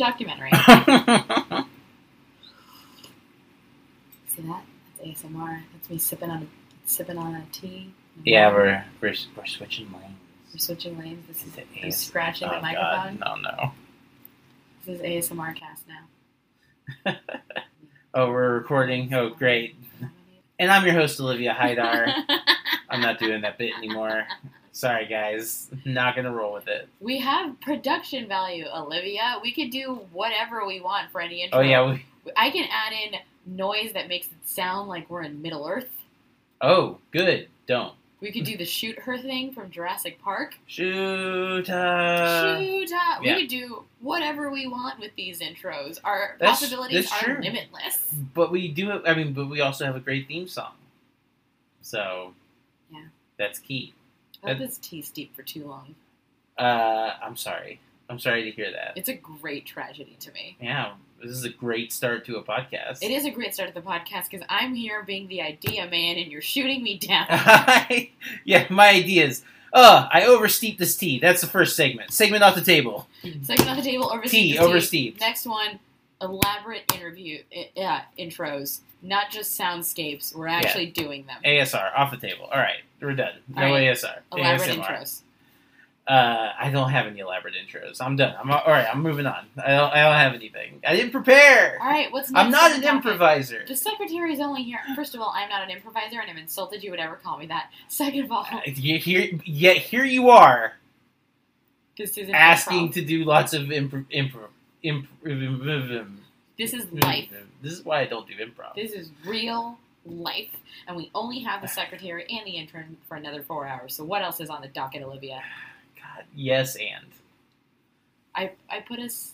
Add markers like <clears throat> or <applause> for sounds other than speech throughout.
documentary. <laughs> See that? That's ASMR. That's me sipping on a, sipping on a tea. yeah, we're, we're we're switching lanes. We're switching lanes. This is Into I'm AS scratching oh, the microphone. God, no, no. This is ASMR cast now. <laughs> Oh, we're recording. Oh, great. And I'm your host, Olivia Haidar. <laughs> I'm not doing that bit anymore. Sorry, guys. <laughs> Not gonna roll with it. we have production value, Olivia. We could do whatever we want for any intro. Oh yeah. We, I can add in noise that makes it sound like we're in Middle Earth. oh, good. Don't We could do the shoot her thing from Jurassic Park. shoot. Uh, shoot uh, yeah. We could do whatever we want with these intros. Our That's- possibilities that's are true. limitless. But we do. it- I mean, but we also have a great theme song. So. Yeah. That's key. That- this tea steep for too long. Uh, I'm sorry. I'm sorry to hear that. It's a great tragedy to me. Yeah, this is a great start to a podcast. It is a great start to the podcast because I'm here being the idea man and you're shooting me down. <laughs> yeah, my ideas. Uh, I oversteeped this tea. That's the first segment. Segment off the table. Segment off the table, over Tea, oversteeped. Next one, elaborate interview, uh, intros, not just soundscapes. We're actually doing them. ASR off the table. All right, we're done. No right. ASR. elaborate ASMR. intros. Uh, I don't have any elaborate intros. I'm done. I'm all right. I'm moving on. I don't. I don't have anything. I didn't prepare. All right, what's next? I'm not an docket? improviser. The secretary is only here. First of all, I'm not an improviser, and I'm insulted you would ever call me that. Second of all, Uh, Here, yet here you are asking to do lots of improv. Improv. <laughs> This is life. This is why I don't do improv. This is real life, and we only have the <sighs> secretary and the intern for another four hours. So what else is on the docket, Olivia? God, yes, and I I put us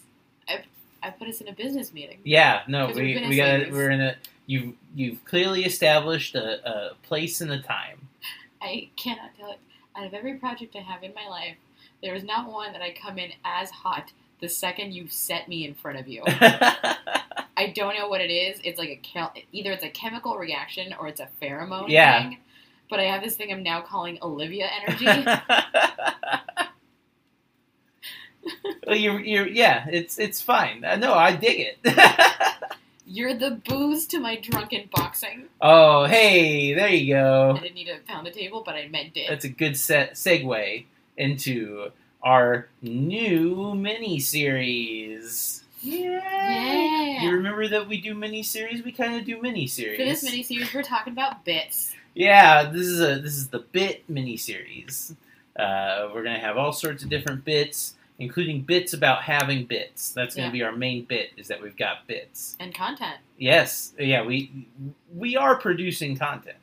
I I put us in a business meeting. yeah, no, we we got we're in a you you've clearly established a, a place and a time. <laughs> I cannot tell it. Out of every project I have in my life, there is not one that I come in as hot the second you set me in front of you. <laughs> I don't know what it is. It's like a either it's a chemical reaction or it's a pheromone Yeah. thing. But I have this thing I'm now calling Olivia energy. <laughs> <laughs> well, you you yeah, it's it's fine. No, I dig it. You're the booze to my drunken boxing. oh, hey, there you go. I didn't need to pound the table, but I meant it. That's a good set segue into our new mini series. Yeah. You remember that we do mini series? We kind of do mini series. For this miniseries, we're talking about bits. Yeah, this is a this is the bit miniseries. Uh, we're gonna have all sorts of different bits, including bits about having bits. That's gonna Yeah. be our main bit. Is that we've got bits. and content. Yes, yeah, we we are producing content.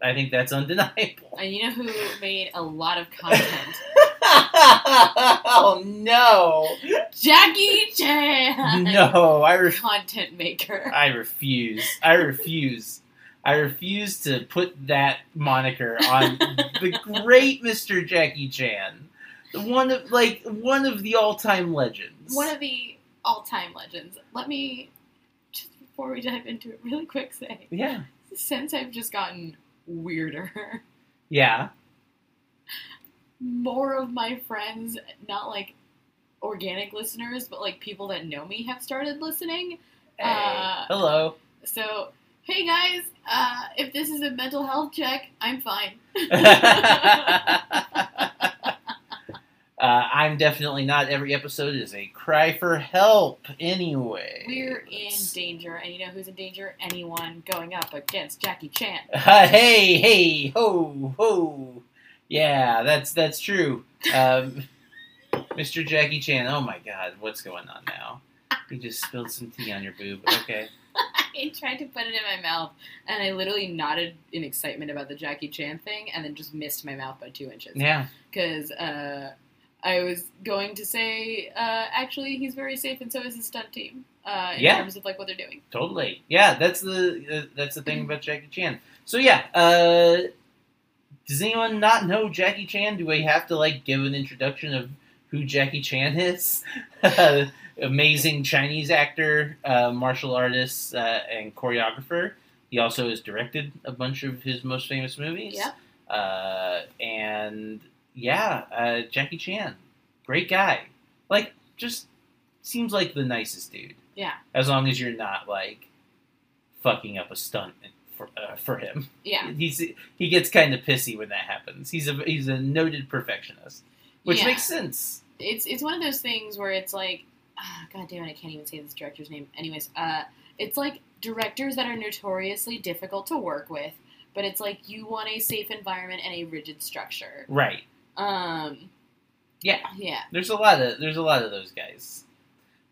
I think that's <laughs> undeniable. And you know who made a lot of content? <laughs> <laughs> oh no, Jackie Chan! no! I re- Content maker. I refuse. I refuse. I refuse to put that moniker on the great Mr. Jackie Chan, the one of like one of the all-time legends. One of the all time legends. Let me, just before we dive into it, really quick say yeah, since I've just gotten weirder, yeah. More of my friends, not like organic listeners, but like people that know me have started listening. Hey, Uh, hello. So, hey guys, uh, if this is a mental health check, I'm fine. <laughs> <laughs> Uh, I'm definitely not. Every episode is a cry for help. Anyway, We're in danger, and you know who's in danger? Anyone going up against Jackie Chan. Uh, <laughs> hey, hey, ho, ho. Yeah, that's that's true. Um, <laughs> Mr. Jackie Chan. Oh my God, what's going on now? You just spilled some tea on your boob. Okay. <laughs> I tried to put it in my mouth, and I literally nodded in excitement about the Jackie Chan thing, and then just missed my mouth by two inches. Yeah. Because uh, I was going to say, uh, actually, he's very safe, and so is his stunt team. Uh, in Yeah. terms of like what they're doing. Totally. Yeah, that's the uh, that's the thing <clears throat> about Jackie Chan. So yeah, uh, does anyone not know Jackie Chan? Do we have to like give an introduction of who Jackie Chan is? <laughs> Amazing Chinese actor, uh, martial artist, uh, and choreographer. He also has directed a bunch of his most famous movies. Yep. Uh, and yeah, uh, Jackie Chan, great guy. Like just seems like the nicest dude. Yeah. As long as you're not like fucking up a stunt for uh, for him. Yeah. He's he gets kind of pissy when that happens. He's a he's a noted perfectionist, which Yeah. makes sense. it's it's one of those things where it's like, ah, god damn it, I can't even say this director's name. Anyways, uh, it's like directors that are notoriously difficult to work with, but it's like you want a safe environment and a rigid structure. Right. Um, Yeah. yeah, There's a lot of there's a lot of those guys,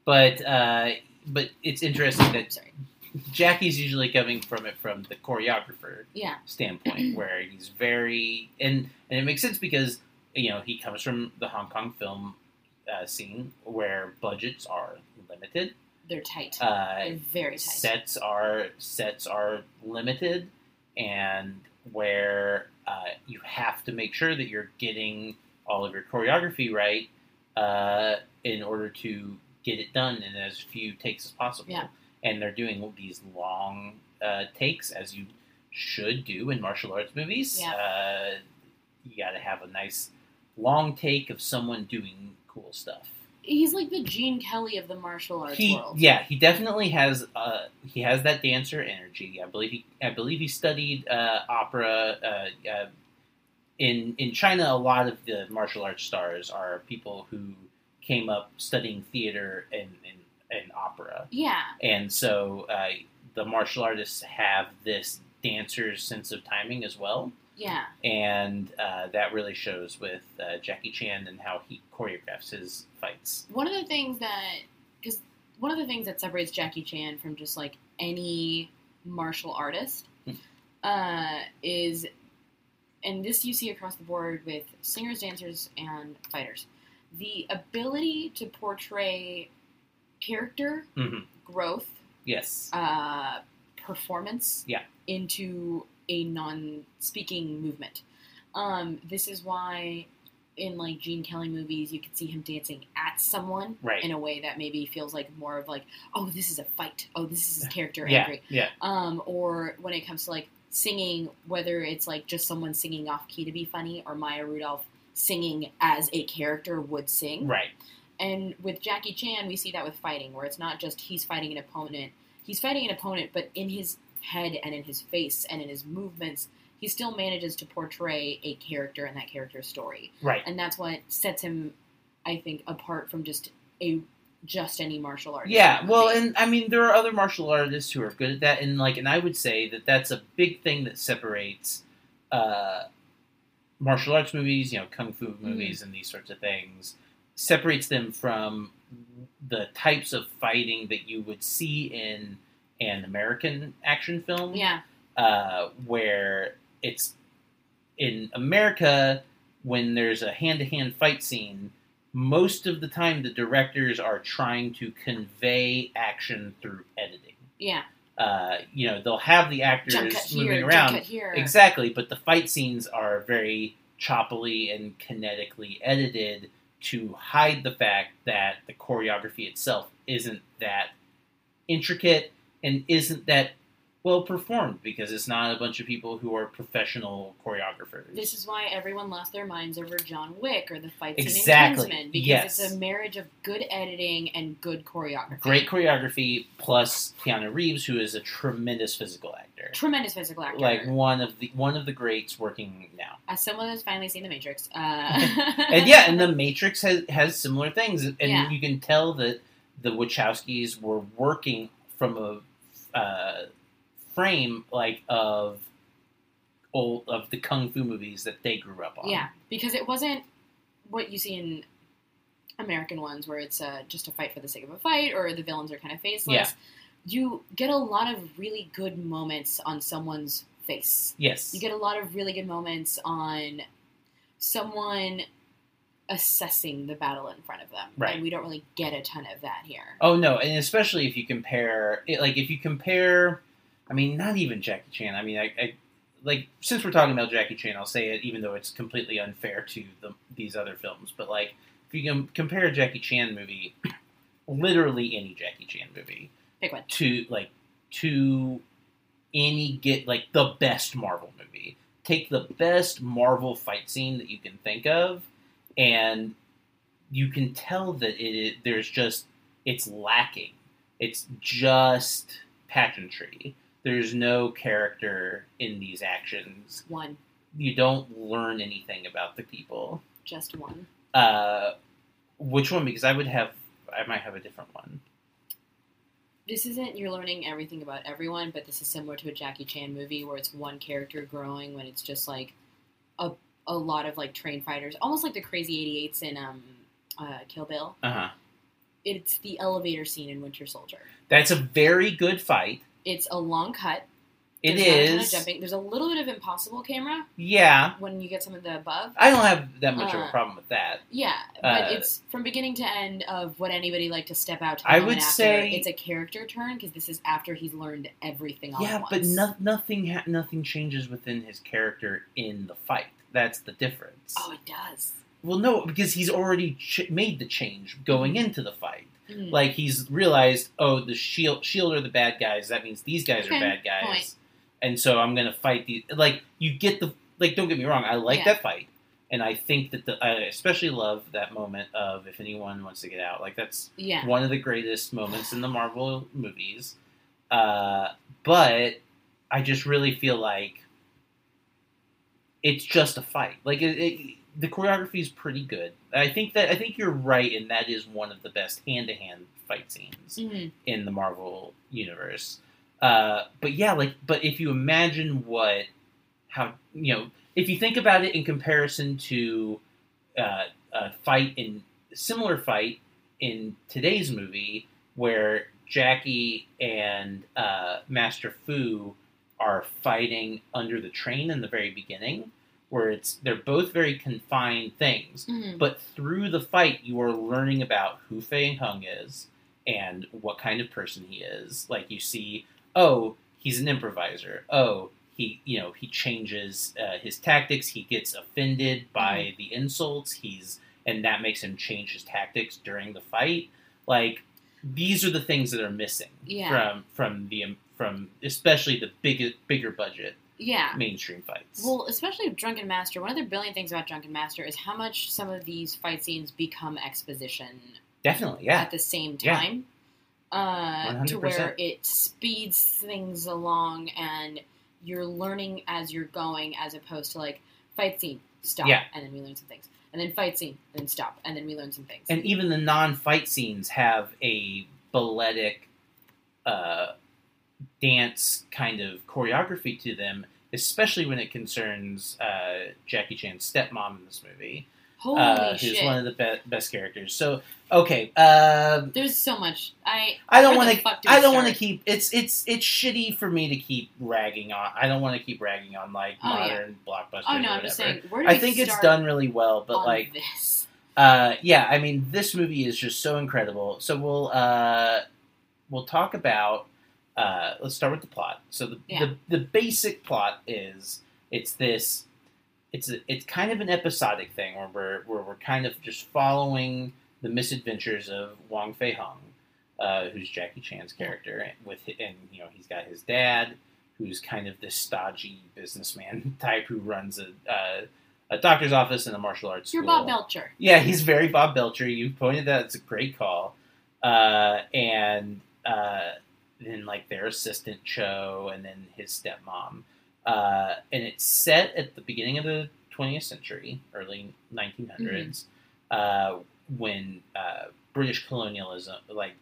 but uh, but it's interesting that. Jackie's usually coming from it from the choreographer Yeah, standpoint, <clears throat> where he's very and and it makes sense because you know he comes from the Hong Kong film uh, scene where budgets are limited, they're tight. uh, they're very tight. sets are sets are limited, and where uh, you have to make sure that you're getting all of your choreography right uh, in order to get it done in as few takes as possible. Yeah. And they're doing these long uh, takes as you should do in martial arts movies. Yeah. Uh, you got to have a nice long take of someone doing cool stuff. He's like the Gene Kelly of the martial arts He, world. yeah, he definitely has. Uh, he has that dancer energy. I believe he. I believe he studied uh, opera. Uh, uh, in in China, a lot of the martial arts stars are people who came up studying theater and and, and opera, Yeah, and so uh, the martial artists have this dancer's sense of timing as well, yeah, and uh, that really shows with uh, Jackie Chan and how he choreographs his fights. one of the things that because one of the things that separates Jackie Chan from just like any martial artist Hmm. uh, is, and this you see across the board with singers, dancers, and fighters, the ability to portray character hmm growth, Yes. uh, performance, Yeah. into a non-speaking movement. Um, this is why in like Gene Kelly movies, you can see him dancing at someone Right. in a way that maybe feels like more of like, oh, this is a fight. Oh, this is his character yeah. angry. Yeah. Um, or when it comes to like singing, whether it's like just someone singing off key to be funny, or Maya Rudolph singing as a character would sing. Right. And with Jackie Chan, we see that with fighting, where it's not just he's fighting an opponent. He's fighting an opponent, but in his head and in his face and in his movements, he still manages to portray a character and that character's story. Right. And that's what sets him, I think, apart from just a just any martial artist. Yeah, well, and I mean, there are other martial artists who are good at that, and like, and I would say that that's a big thing that separates uh, martial arts movies, you know, kung fu Mm-hmm. movies, and these sorts of things, separates them from the types of fighting that you would see in an American action film yeah, uh, where it's in America when there's a hand-to-hand fight scene. Most of the time, the directors are trying to convey action through editing. yeah. Uh, you know, they'll have the actors moving here, around jump cut here. exactly, but the fight scenes are very choppily and kinetically edited to hide the fact that the choreography itself isn't that intricate and isn't that well performed because it's not a bunch of people who are professional choreographers. This is why everyone lost their minds over John Wick or the fight scene Exactly, in Kingsman because yes. it's a marriage of good editing and good choreography. Great choreography plus Keanu Reeves, who is a tremendous physical actor, tremendous physical actor. like one of the one of the greats working now. As someone who's finally seen The Matrix, uh, <laughs> and yeah, and the Matrix has has similar things, and Yeah. you can tell that the Wachowskis were working from a uh, frame like of old of the kung fu movies that they grew up on. yeah, because it wasn't what you see in American ones, where it's uh, just a fight for the sake of a fight, or the villains are kind of faceless. Yeah. You get a lot of really good moments on someone's face. Yes. You get a lot of really good moments on someone assessing the battle in front of them. Right. And we don't really get a ton of that here. Oh no, and especially if you compare it, like if you compare, I mean, not even Jackie Chan. I mean, I, I like since we're talking about Jackie Chan, I'll say it, even though it's completely unfair to the, these other films. But like, if you can compare a Jackie Chan movie, literally any Jackie Chan movie, Pick one. to like to any get like the best Marvel movie. Take the best Marvel fight scene that you can think of, and you can tell that it there's just it's lacking. It's just pageantry. There's no character in these actions. One, You don't learn anything about the people. just one. Uh, which one? Because I would have, I might have a different one. This isn't you're learning everything about everyone, but this is similar to a Jackie Chan movie where it's one character growing when it's just like a a lot of like trained fighters, almost like the Crazy 88s in um, uh, Kill Bill. Uh huh. It's the elevator scene in Winter Soldier. That's a very good fight. It's a long cut. It There's not a ton of is. jumping. There's a little bit of impossible camera Yeah. when you get some of the above. I don't have that much of a Uh, problem with that. Yeah, but Uh, it's from beginning to end of what anybody like to step out to the I moment would after. say- it's a character turn because this is after he's learned everything all yeah, at once. but no, nothing ha- nothing changes within his character in the fight. That's the difference. Oh, it does. Well, no, because he's already ch- made the change going into the fight. Mm. Like he's realized, oh, the shield shield are the bad guys. That means these guys Okay, are bad guys, point. and so I'm gonna fight these. Like you get the like. Don't get me wrong, I like Yeah. that fight, and I think that the I especially love that moment of if anyone wants to get out. Like that's yeah, one of the greatest moments in the Marvel movies. Uh, but I just really feel like it's just a fight. Like it, it, the choreography is pretty good. I think that I think you're right, and that is one of the best hand-to-hand fight scenes Mhm. in the Marvel universe. Uh, but yeah, like, but if you imagine what, how you know, if you think about it in comparison to uh, a fight in similar fight in today's movie, where Jackie and uh, Master Fu are fighting under the train in the very beginning, where it's they're both very confined things. Mhm. But through the fight, you are learning about who Fei Hung is and what kind of person he is. Like you see, oh, he's an improviser. Oh, he, you know, he changes uh, his tactics. He gets offended by the insults. He's and that makes him change his tactics during the fight. Like these are the things that are missing Yeah. from from the from especially the big bigger budget yeah. mainstream fights. Well, especially Drunken Master, one of the brilliant things about Drunken Master is how much some of these fight scenes become exposition Definitely, yeah. at the same Yeah. time. Uh, to where it speeds things along and you're learning as you're going as opposed to like fight scene, stop, Yeah. and then we learn some things. And then fight scene, and then stop, and then we learn some things. and even the non-fight scenes have a balletic uh, dance kind of choreography to them, especially when it concerns uh, Jackie Chan's stepmom in this movie, Holy uh, who's shit. one of the be- best characters. So, okay, uh, There's so much. I I don't want to. fuck do we I don't want to keep. It's it's it's shitty for me to keep ragging on. I don't want to keep ragging on like Oh, yeah. modern blockbusters. Oh no, I'm just saying. I think it's done really well, but like this. uh, yeah, I mean, this movie is just so incredible. So we'll uh, we'll talk about. Uh, let's start with the plot. So the, Yeah. the the basic plot is it's this. It's a, it's kind of an episodic thing where we're where we're kind of just following the misadventures of Wong Fei Hung, uh, who's Jackie Chan's character, with and you know he's got his dad, who's kind of this stodgy businessman <laughs> type who runs a uh, a doctor's office and a martial arts You're school. Bob Belcher. Yeah, he's very Bob Belcher. You pointed that it's a great call. Uh, and uh, then like their assistant Cho, and then his stepmom. Uh, and it's set at the beginning of the 20th century, early 1900s, uh, when uh, British colonialism, like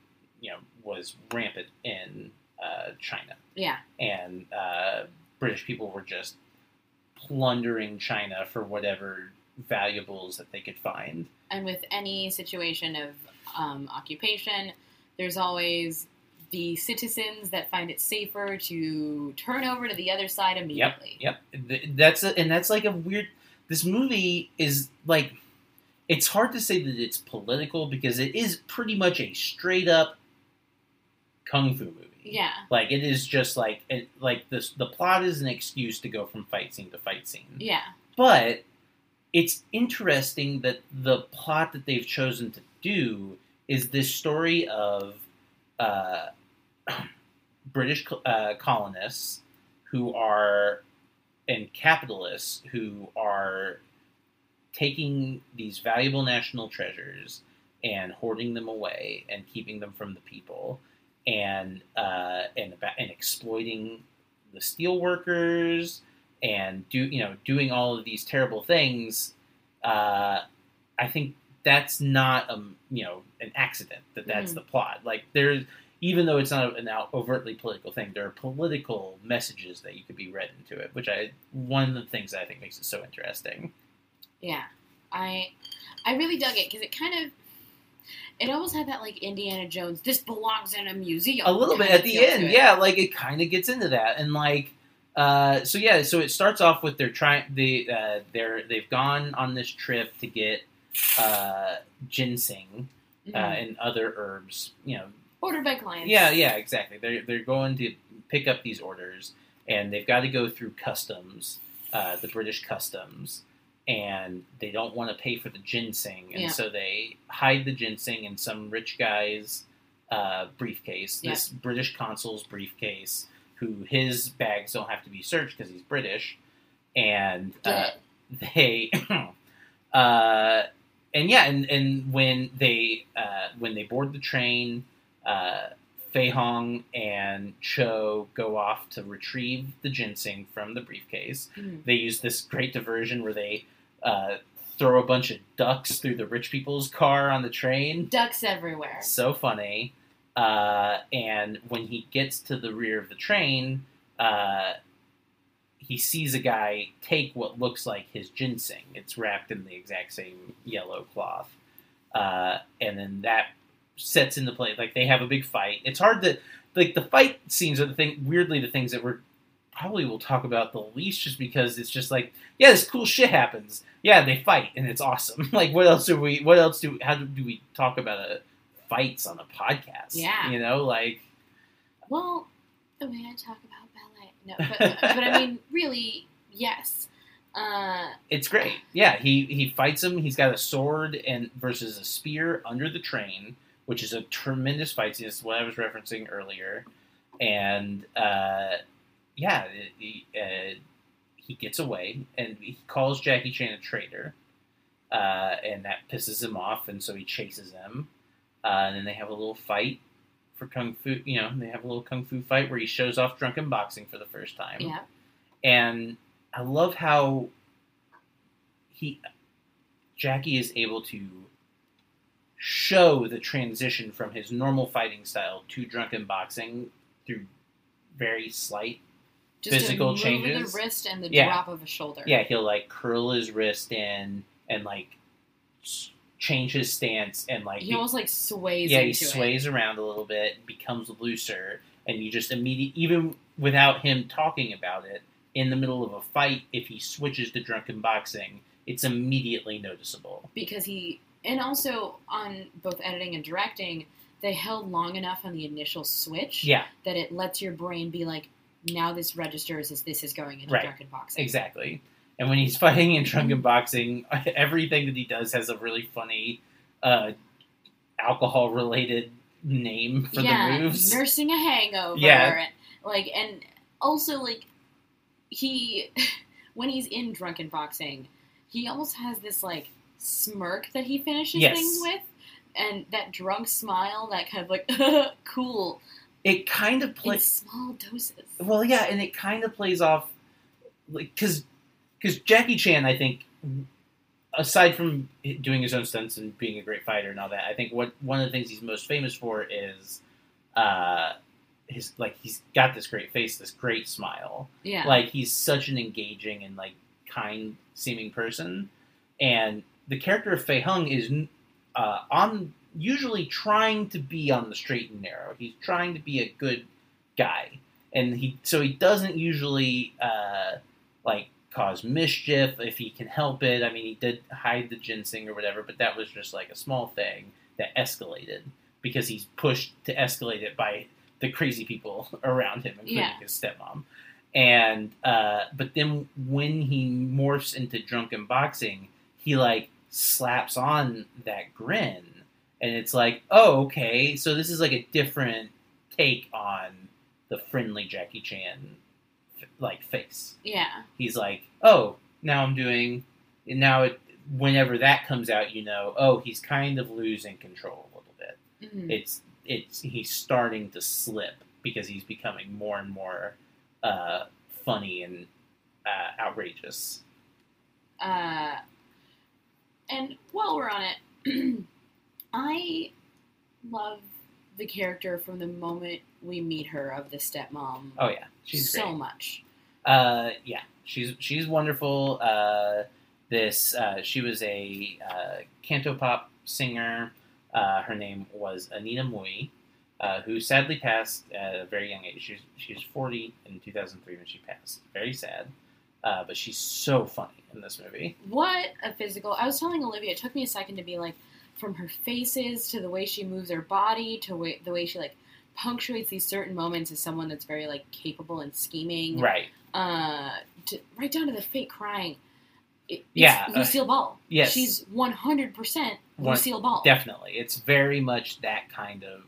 you know, was rampant in uh, China, Yeah. and uh, British people were just plundering China for whatever valuables that they could find. And with any situation of um, occupation, there's always the citizens that find it safer to turn over to the other side immediately. Yep, Th- that's a, and that's like a weird. This movie is like, it's hard to say that it's political because it is pretty much a straight up kung fu movie. Yeah. Like it is just like it, like this. The plot is an excuse to go from fight scene to fight scene. Yeah. But it's interesting that the plot that they've chosen to do is this story of uh, <clears throat> British uh, colonists who are and capitalists who are taking these valuable national treasures and hoarding them away and keeping them from the people and uh, and and exploiting the steel workers and do you know doing all of these terrible things uh, I think that's not a you know an accident that that's Mhm. the plot like there's even though it's not an out overtly political thing there are political messages that you could be read into it which I one of the things that I think makes it so interesting Yeah, I I really dug it because it kind of it almost had that like Indiana Jones. This belongs in a museum. a little bit at the end yeah like it kind of gets into that and like uh, so yeah so it starts off with they're trying they uh, they're they've gone on this trip to get uh, ginseng uh, Mhm. and other herbs you know ordered by clients. yeah yeah exactly they're, they're going to pick up these orders and they've got to go through customs uh, the british customs and they don't want to pay for the ginseng and Yeah. so they hide the ginseng in some rich guy's uh, briefcase Yeah. this british consul's briefcase who his bags don't have to be searched because he's british and uh, they <clears throat> uh, and yeah and, and when they uh, when they board the train uh, Fei Hung and Cho go off to retrieve the ginseng from the briefcase. Mhm. They use this great diversion where they uh, throw a bunch of ducks through the rich people's car on the train. ducks everywhere. So funny. Uh, and when he gets to the rear of the train, uh, he sees a guy take what looks like his ginseng. It's wrapped in the exact same yellow cloth. Uh, and then that sets into play. Like they have a big fight. It's hard to like the fight scenes are the thing. Weirdly, the things that we're probably will talk about the least, just because it's just like yeah, this cool shit happens. Yeah, they fight and it's awesome. <laughs> like what else do we? What else do? How do, we talk about a fights on a podcast? Yeah. you know, like Well, the way I talk about. No, but, but I mean, really, yes. Uh, it's great. Yeah, he he fights him. He's got a sword and versus a spear under the train, which is a tremendous fight. This what I was referencing earlier, and uh, yeah, he, uh, he gets away and he calls Jackie Chan a traitor, uh, and that pisses him off, and so he chases him, uh, and then they have a little fight for kung fu. You know, they have a little kung fu fight where he shows off drunken boxing for the first time yeah. and I love how he Jackie is able to show the transition from his normal fighting style to drunken boxing through very slight. Just Physical changes? the wrist and the Yeah. drop of a shoulder. Yeah, he'll like curl his wrist in and like change his stance and like He almost like sways yeah, he into it. sways around a little bit, becomes looser, and you just immediately, even without him talking about it, in the middle of a fight, if he switches to drunken boxing, it's immediately noticeable. because he and also on both editing and directing they held long enough on the initial switch Yeah, that it lets your brain be like now this registers as this is going into Right. drunken boxing exactly. And when he's fighting in drunken boxing, <laughs> everything that he does has a really funny, uh, alcohol-related name for yeah the moves. nursing a hangover Yeah. and, like and also like he <laughs> when he's in drunken boxing he almost has this like smirk that he finishes Yes. things with and that drunk smile that kind of like <laughs> cool It kind of plays. small doses Well, yeah, and it kind of plays off, like, because because Jackie Chan, I think, aside from doing his own stunts and being a great fighter and all that, I think what one of the things he's most famous for is, uh, his like he's got this great face, this great smile. yeah Like he's such an engaging and like kind seeming person, and the character of Fei Hung is uh, on usually trying to be on the straight and narrow. He's trying to be a good guy, and he so he doesn't usually uh, like cause mischief if he can help it. I mean, he did hide the ginseng or whatever, but that was just like a small thing that escalated because he's pushed to escalate it by the crazy people <laughs> around him, including Yeah. his stepmom. And uh, but then when he morphs into drunken boxing, he like slaps on that grin, and it's like, oh, okay, so this is like a different take on the friendly Jackie Chan like face. yeah He's like, oh, now I'm doing now it whenever that comes out, you know, oh, he's kind of losing control a little bit. Mhm. It's it's he's starting to slip because he's becoming more and more uh, funny and uh, outrageous. Uh, and while we're on it, <clears throat> I love the character from the moment we meet her of the stepmom Oh yeah, she's so great. much. Uh, yeah, she's she's wonderful. Uh, this uh, she was a uh, canto pop singer. Uh, her name was Anita Mui, uh, who sadly passed at a very young age. She was, she was 40 in 2003 when she passed. Very sad. Uh, but she's so funny in this movie. What a physical! I was telling Olivia, it took me a second to be like, from her faces to the way she moves her body to way, the way she like punctuates these certain moments as someone that's very like capable and scheming. Right. Uh, to, right down to the fake crying. It, Yeah, uh, Lucille Ball. yes. she's one hundred percent Lucille Ball. Definitely. It's very much that kind of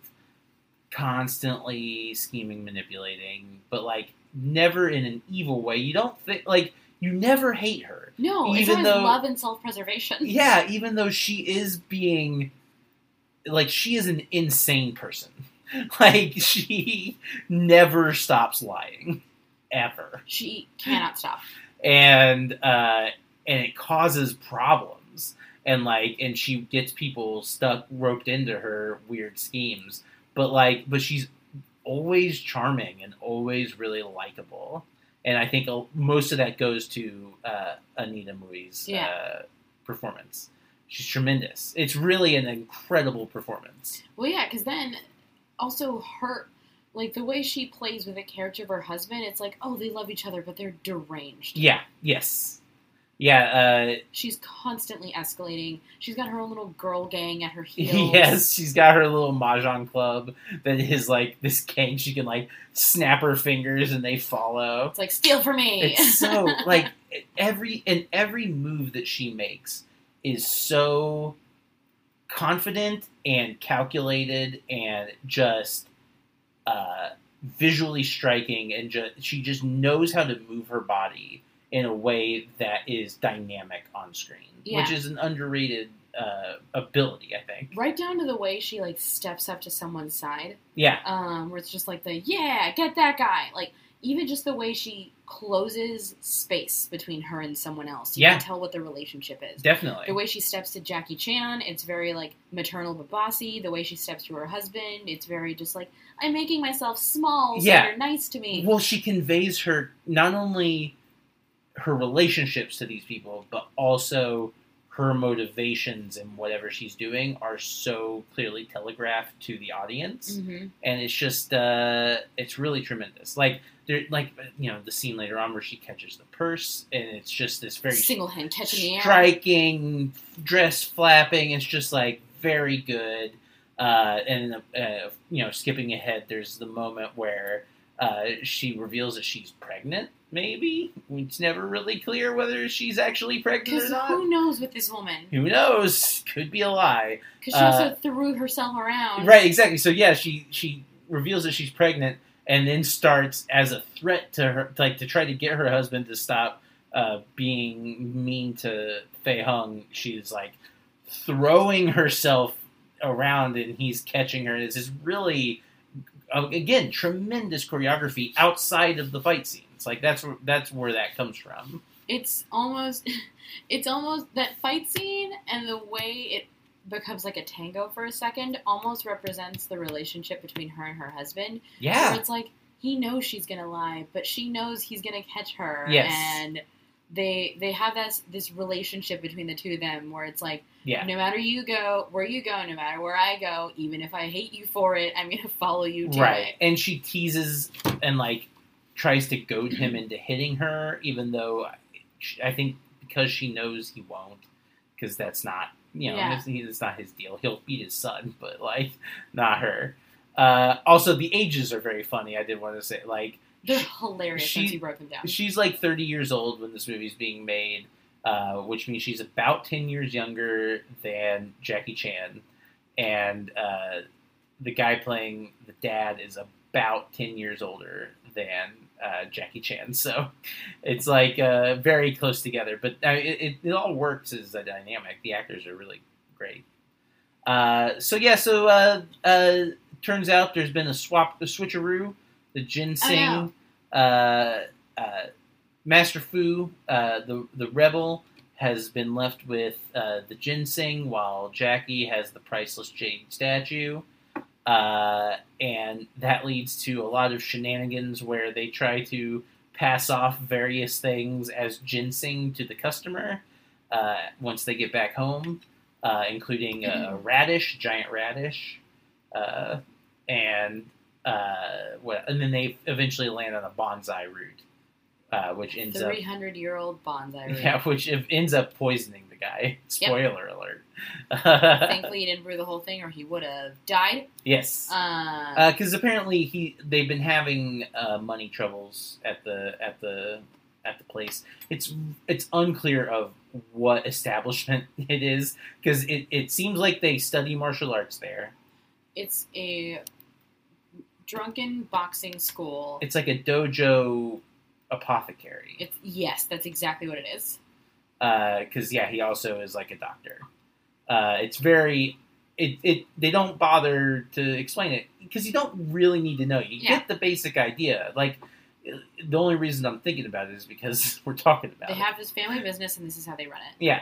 constantly scheming, manipulating, but like never in an evil way. You don't think, like, you never hate her. No, Even though- love and self preservation. <laughs> Yeah, even though she is being like she is an insane person. <laughs> Like she never stops lying ever. She cannot stop. And uh and it causes problems. And like and she gets people stuck roped into her weird schemes. But like but she's always charming and always really likable. And I think most of that goes to uh, Anita Mui's Yeah. uh, performance. She's tremendous. It's really an incredible performance. Well, yeah, because then also her, like the way she plays with the character of her husband, it's like, oh, they love each other, but they're deranged. Yeah. Yes. Yeah. She's constantly escalating. She's got her own little girl gang at her Uh, <laughs> heels. yes. She's got her little mahjong club that is like this gang. She can like snap her fingers and they follow. It's like, steal from me. It's so <laughs> like every and every move that she makes is so confident and calculated and just uh, visually striking and just she just knows how to move her body in a way that is dynamic on screen, Yeah. which is an underrated uh, ability, I think. right down to the way she like steps up to someone's side. Yeah, um, where it's just like the yeah, get that guy. Like even just the way she closes space between her and someone else, you Yeah. can tell what the relationship is. definitely. The way she steps to Jackie Chan, it's very like maternal but bossy. The way she steps to her husband, it's very just like I'm making myself small, so Yeah. you're nice to me. Well, she conveys her not only her relationships to these people, but also her motivations and whatever she's doing are so clearly telegraphed to the audience, hmm and it's just uh, it's really tremendous. Like there, like you know, the scene later on where she catches the purse, and it's just this very Single hand catching the striking dress flapping. It's just like very good. Uh, and uh, you know, skipping ahead, there's the moment where uh, she reveals that she's pregnant. Maybe it's never really clear whether she's actually pregnant or Because not. who knows with this woman? Who knows? Could be a lie. Because she Uh, also threw herself around. Right, exactly. So yeah, she she reveals that she's pregnant, and then starts as a threat to her, like to try to get her husband to stop uh, being mean to Fei Hung. She's like throwing herself around, and he's catching her. It's this really, uh, again, tremendous choreography outside of the fight scenes. Like that's where that's where that comes from. it's almost <laughs> it's almost that fight scene and the way it becomes like a tango for a second almost represents the relationship between her and her husband Yeah, it's like he knows she's gonna lie but she knows he's gonna catch her Yes. and they they have this this relationship between the two of them where it's like yeah, no matter you go where you go no matter where i go even if i hate you for it i'm gonna follow you to right. it And she teases and like tries to goad him into hitting her, even though I- I think because she knows he won't, because that's not you know Yeah. it's, it's not his deal. He'll beat his son, but like not her. Uh, also, the ages are very funny. I did want to say like they're hilarious she- once you broke them down she's like 30 years old when this movie's being made, uh, which means she's about 10 years younger than Jackie Chan, and uh, the guy playing the dad is about 10 years older than uh, Jackie Chan. <laughs> So it's like uh, very close together, but uh, it, it, it all works as a dynamic. The actors are really great. Uh, so yeah, so uh, uh, turns out there's been a swap, a switcheroo. The ginseng, uh, uh, Master Fu, uh, the the rebel, has been left with uh, the ginseng, while Jackie has the priceless jade statue. Uh, and that leads to a lot of shenanigans where they try to pass off various things as ginseng to the customer uh, once they get back home, uh, including a, a radish, giant radish, uh, and uh, what, and then they eventually land on a bonsai root, uh, which ends up Three hundred year old bonsai. <laughs> root. yeah, which if- ends up poisoning the guy. <laughs> Spoiler alert. <laughs> Thankfully, he didn't brew the whole thing, or he would have died. yes, Uh, because apparently he they've been having uh, money troubles at the at the at the place. It's it's unclear of what establishment it is because it, it seems like they study martial arts there. it's a drunken boxing school. It's like a dojo apothecary. It's yes, that's exactly what it is. because yeah, he also is like a doctor. Uh, it's very it, it they don't bother to explain it because you don't really need to know. You Yeah. get the basic idea. Like the only reason I'm thinking about it is because <laughs> we're talking about They it. have this family business, and this is how they run it. yeah.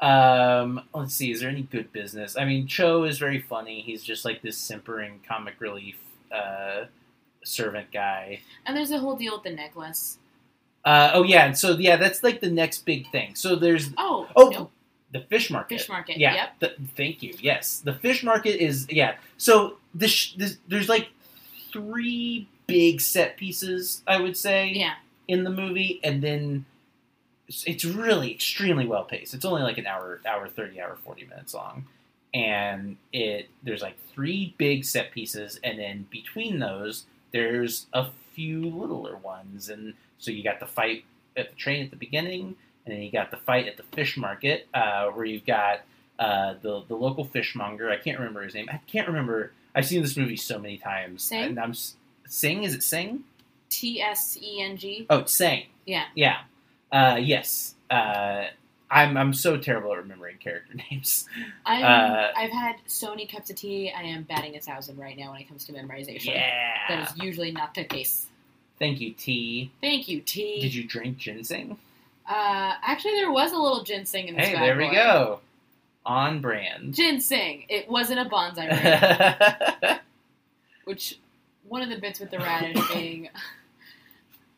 Um, let's see. Is there any good business? I mean, Cho is very funny. He's just like this simpering comic relief uh, servant guy. And there's a whole deal with the necklace. Uh, oh yeah, and so yeah, that's like the next big thing. So there's Oh, Oh, no, the fish market. fish market. Yeah. Yep. th- thank you. Yes, the fish market is yeah. So this, sh- this there's like three big set pieces I would say Yeah. in the movie, and then it's- it's really extremely well paced. It's only like an hour, hour thirty, hour forty minutes long, and it there's like three big set pieces, and then between those there's a few littler ones, and so you got the fight at the train at the beginning, and then you got the fight at the fish market, uh, where you've got uh, the the local fishmonger. I can't remember his name. I can't remember. I've seen this movie so many times, Sing? and I'm Sing. Is it Sing? T S E N G. Oh, Sing. Yeah. Yeah. Uh, yes. Uh, I'm I'm so terrible at remembering character <laughs> names. I'm, Uh, I've had so many cups of tea. I am batting a thousand right now when it comes to memorization. Yeah. That is usually not the case. Thank you, tea. Thank you, tea. Did you drink ginseng? Uh, actually, there was a little ginseng in this Hey, there we boy. go. On brand. Ginseng. It wasn't a bonsai <laughs> ring. which one of the bits with the radish <laughs> being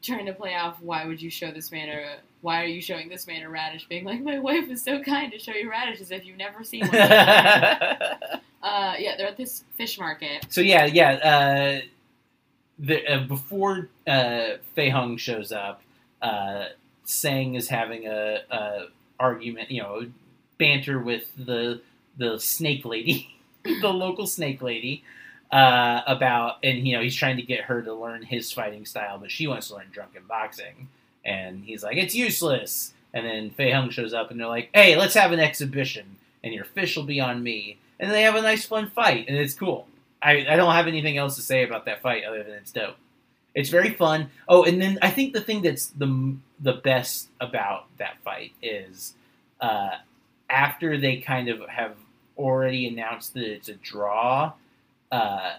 trying to play off why would you show this man a why are you showing this man a radish being like my wife is so kind to show you radishes if you've never seen one <laughs> uh yeah they're at this fish market so yeah, yeah. Uh, the, uh, before uh, Fei Hung shows up, uh, Sang is having a, a argument, you know, banter with the the snake lady, <laughs> the local snake lady, uh, about, and you know, he's trying to get her to learn his fighting style, but she wants to learn drunken boxing, and he's like, it's useless. And then Fei Hung shows up, and they're like, hey, let's have an exhibition, and your fish will be on me. And they have a nice, fun fight, and it's cool. I, I don't have anything else to say about that fight other than it's dope. It's very fun. Oh, and then I think the thing that's the the best about that fight is uh, after they kind of have already announced that it's a draw. Uh,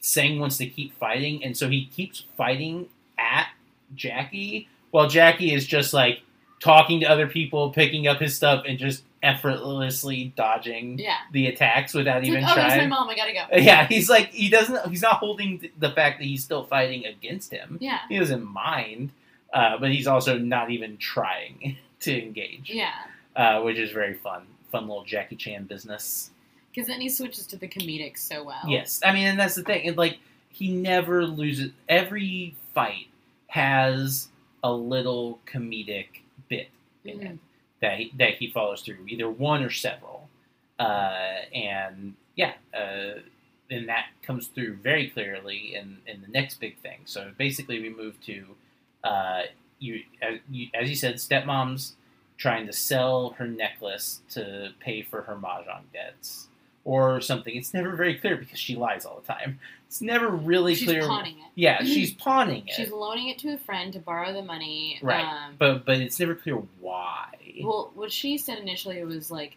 Sang wants to keep fighting, and so he keeps fighting at Jackie, while Jackie is just like talking to other people, picking up his stuff, and just effortlessly dodging yeah the attacks without it's even like, oh there's my mom i gotta go Yeah, he's like he doesn't. He's not holding the fact that he's still fighting against him. yeah He doesn't mind, uh, but he's also not even trying <laughs> to engage, yeah uh, which is very fun. Fun little Jackie Chan business. Because then he switches to the comedic so well Yes, I mean, and that's the thing. It, like he never loses. Every fight has a little comedic bit in it Mhm. that he, that he follows through, either one or several. Uh, and yeah, uh, and that comes through very clearly in, in the next big thing. So basically, we move to uh, you, as you as you said, stepmom's trying to sell her necklace to pay for her mahjong debts. Or something. It's never very clear because she lies all the time. It's never really clear. She's clear. pawning it. Yeah, she's <clears throat> pawning it. She's loaning it to a friend to borrow the money. Right. Um, but but it's never clear why. well, what she said initially it was like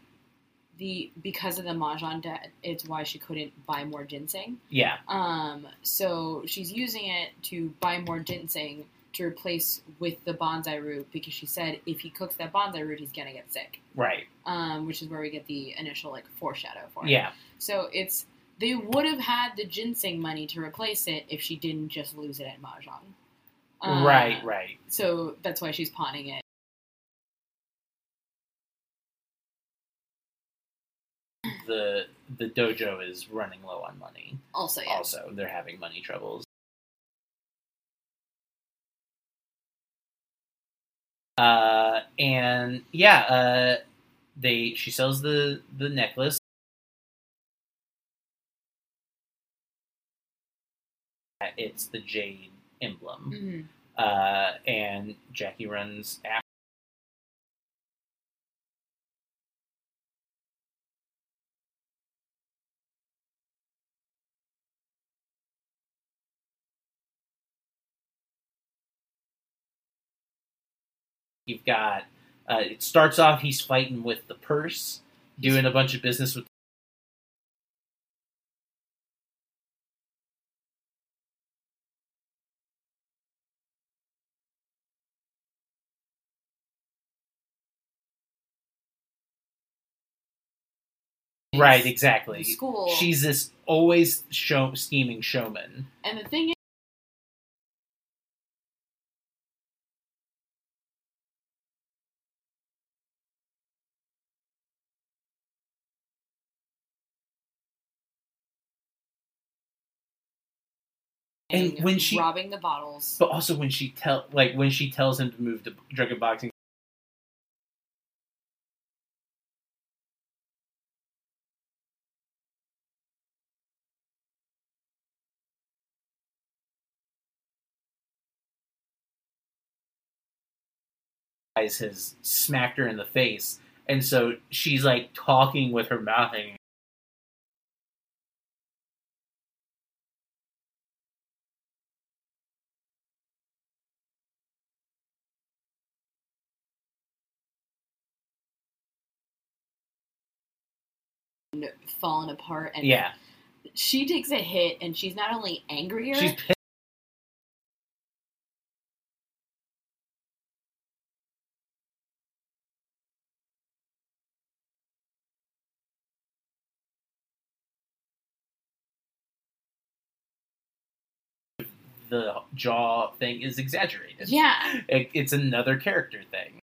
the because of the mahjong debt, it's why she couldn't buy more ginseng. yeah. Um, so she's using it to buy more ginseng to replace with the bonsai root because she said if he cooks that bonsai root, he's gonna get sick. Right. Um, which is where we get the initial like foreshadow for it. Yeah. So it's they would have had the ginseng money to replace it if she didn't just lose it at mahjong. Uh, right. Right. So that's why she's pawning it. The the dojo is running low on money. Also, yeah. Also, they're having money troubles. Uh, and yeah, uh, they she sells the the necklace. It's the jade emblem, Mhm. uh, and Jackie runs after. You've got. Uh, it starts off. He's fighting with the purse, doing a bunch of business with. Right, exactly. School. She's this always show, scheming showman. and the thing And when she- robbing the bottles, But also when she tell like when she tells him to move to drunken boxing. Guys has smacked her in the face, and so she's like talking with her mouth hanging. Falling apart, and Yeah, she takes a hit, and she's not only angrier, she's pissed. The jaw thing is exaggerated. yeah, It, it's another character thing.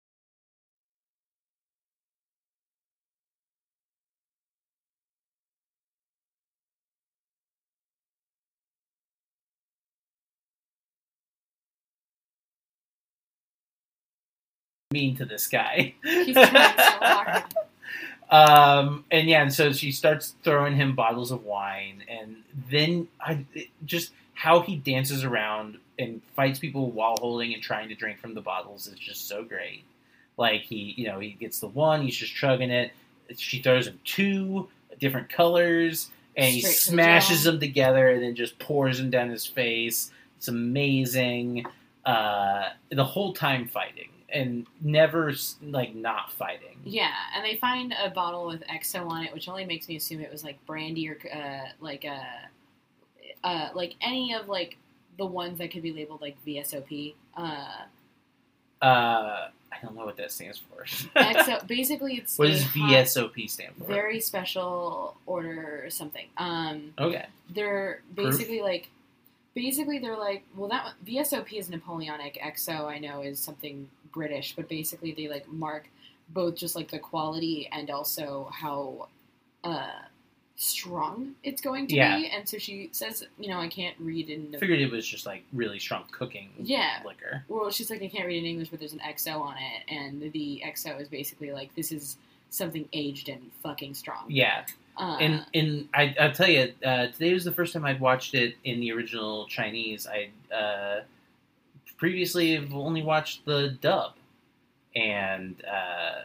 Mean to this guy. he's trying so hard. <laughs> Um, and yeah, and so she starts throwing him bottles of wine, and then I just how he dances around and fights people while holding and trying to drink from the bottles is just so great. Like he, you know, he gets the one, he's just chugging it. She throws him two different colors, and he Straight to smashes them together, and then just pours them down his face. It's amazing. Uh, the whole time fighting, and never like not fighting. Yeah, and they find a bottle with XO on it, which only makes me assume it was like brandy or uh, like uh, uh, like any of like the ones that could be labeled like VSOP. Uh, Uh, I don't know what that stands for. XO, <laughs> basically, it's what does VSOP stand for? Very special order or something. Um, okay. they're Proof? basically like basically they're like well that VSOP is Napoleonic XO I know is something British but basically they like mark both just like the quality and also how uh strong it's going to Yeah. be and so she says you know I can't read in the Figured it was just like really strong cooking Yeah. liquor. well she's like I can't read in English but there's an XO on it and the XO is basically like this is something aged and fucking strong Yeah, uh, and and I I'll tell you, uh, today was the first time I'd watched it in the original Chinese. I uh, previously have only watched the dub, and uh,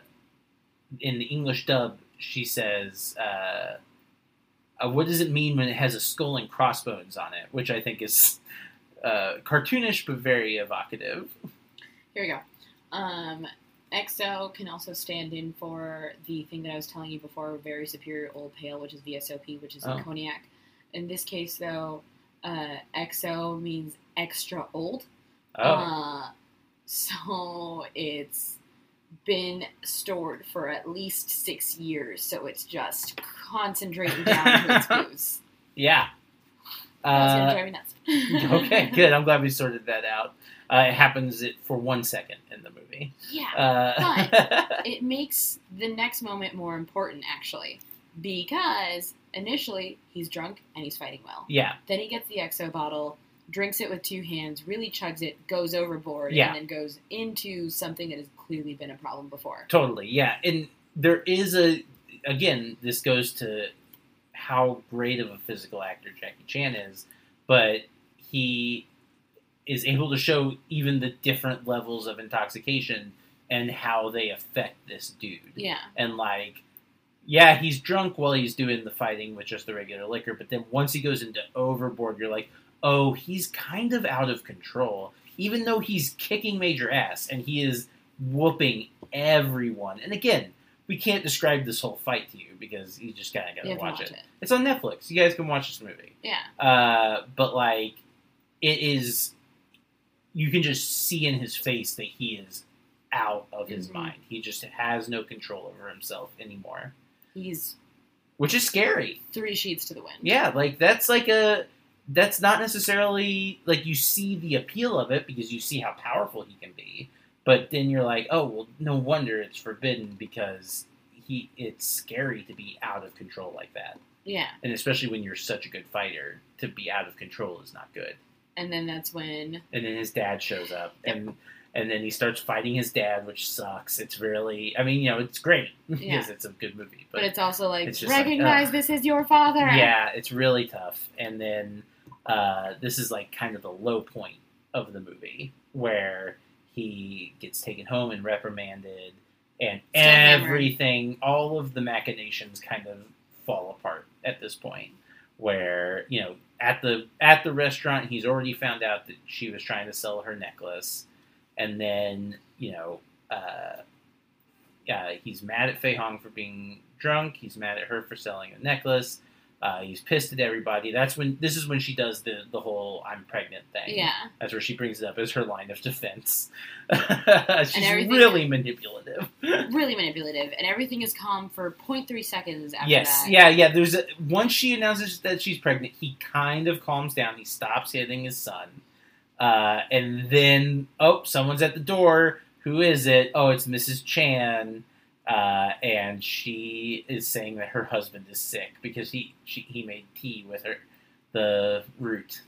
in the English dub, she says uh, uh, what does it mean when it has a skull and crossbones on it, which I think is uh, cartoonish but very evocative. Here we go. Um, XO can also stand in for the thing that I was telling you before, very superior old pale, which is VSOP, which is Oh. cognac. In this case, though, uh, XO means extra old. Oh, Uh, so it's been stored for at least six years, so it's just concentrating down to its <laughs> booze. yeah. That's gonna Uh, drive me nuts. <laughs> okay, good. <laughs> I'm glad we sorted that out. Uh, it happens it for one second in the movie. Yeah. Uh, <laughs> it makes the next moment more important actually because initially he's drunk and he's fighting well yeah, then he gets the XO bottle drinks it with two hands really chugs it goes overboard Yeah. and then goes into something that has clearly been a problem before totally. Yeah, and there is a again. This goes to how great of a physical actor Jackie Chan is, but he is able to show even the different levels of intoxication and how they affect this dude. yeah. And like yeah he's drunk while he's doing the fighting with just the regular liquor but then once he goes into overboard you're like oh he's kind of out of control. Even though he's kicking major ass and he is whooping everyone. And again we can't describe this whole fight to you because you just kind of gotta to watch, watch it. it. It's on netflix. You guys can watch this movie. Yeah. Uh, but like it is you can just see in his face that he is out of his Mhm. mind. He just has no control over himself anymore. He's which is scary. three sheets to the wind. Yeah like that's like a that's not necessarily like you see the appeal of it because you see how powerful he can be but then you're like oh well no wonder it's forbidden because he it's scary to be out of control like that. Yeah. And especially when you're such a good fighter to be out of control is not good and then that's when and then his dad shows up. Yep. and and then he starts fighting his dad which sucks. It's really i mean you know it's great <laughs> because Yeah. it's a good movie but, but, it's also like it's just like, recognize this is your father. Yeah it's really tough. And then uh, this is like kind of the low point of the movie where he gets taken home and reprimanded and everything all of the machinations kind of fall apart at this point where you know at the at the restaurant he's already found out that she was trying to sell her necklace. And then you know uh, uh, he's mad at Fei Hung for being drunk. He's mad at her for selling a necklace. Uh, he's pissed at everybody. That's when this is when she does the the whole i'm pregnant thing. Yeah. That's where she brings it up as her line of defense. <laughs> She's really manipulative <laughs> really manipulative and everything is calm for 0.3 seconds after yes, that yeah, yeah. There's a, once she announces that she's pregnant, he kind of calms down. He stops hitting his son, uh, and then oh, someone's at the door. Who is it? Oh, it's Mrs. Chan, uh, and she is saying that her husband is sick because he she, he made tea with her the root.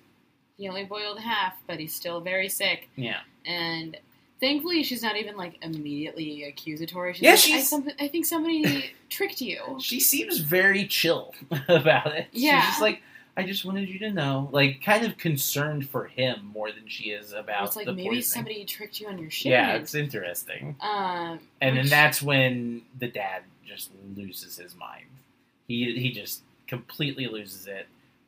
He only boiled half, but he's still very sick. Yeah, And thankfully, she's not even like immediately accusatory. She's Yeah, like, I, she's- some- I think somebody <laughs> tricked you. she seems very chill <laughs> about it. Yeah. she's just like. I just wanted you to know, like, kind of concerned for him more than she is about it's like the maybe poisoning. somebody tricked you on your shit. Yeah, it's interesting. um, And then which- that's when the dad just loses his mind. He he just completely loses it,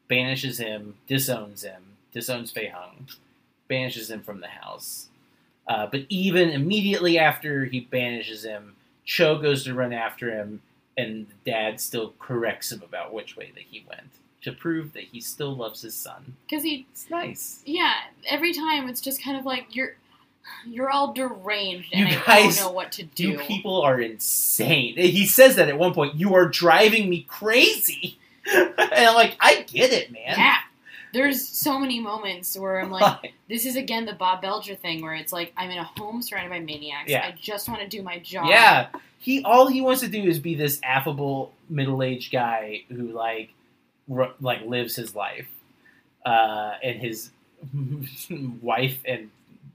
banishes him, disowns him, disowns Fei Hung, banishes him from the house. Uh, but even immediately after he banishes him, Cho goes to run after him, and dad still corrects him about which way that he went to prove that he still loves his son. because he's nice. yeah, every time it's just kind of like you're, you're all deranged, You and I guys- don't know what to do. You people are insane. He says that at one point. You are driving me crazy. <laughs> and I'm like, I get it, man. yeah, there's so many moments where I'm like, <laughs> this is again the Bob Belcher thing, where it's like I'm in a home surrounded by maniacs. Yeah. I just want to do my job. yeah. He all he wants to do is be this affable middle aged guy who like r- like lives his life, uh, and his <laughs> wife and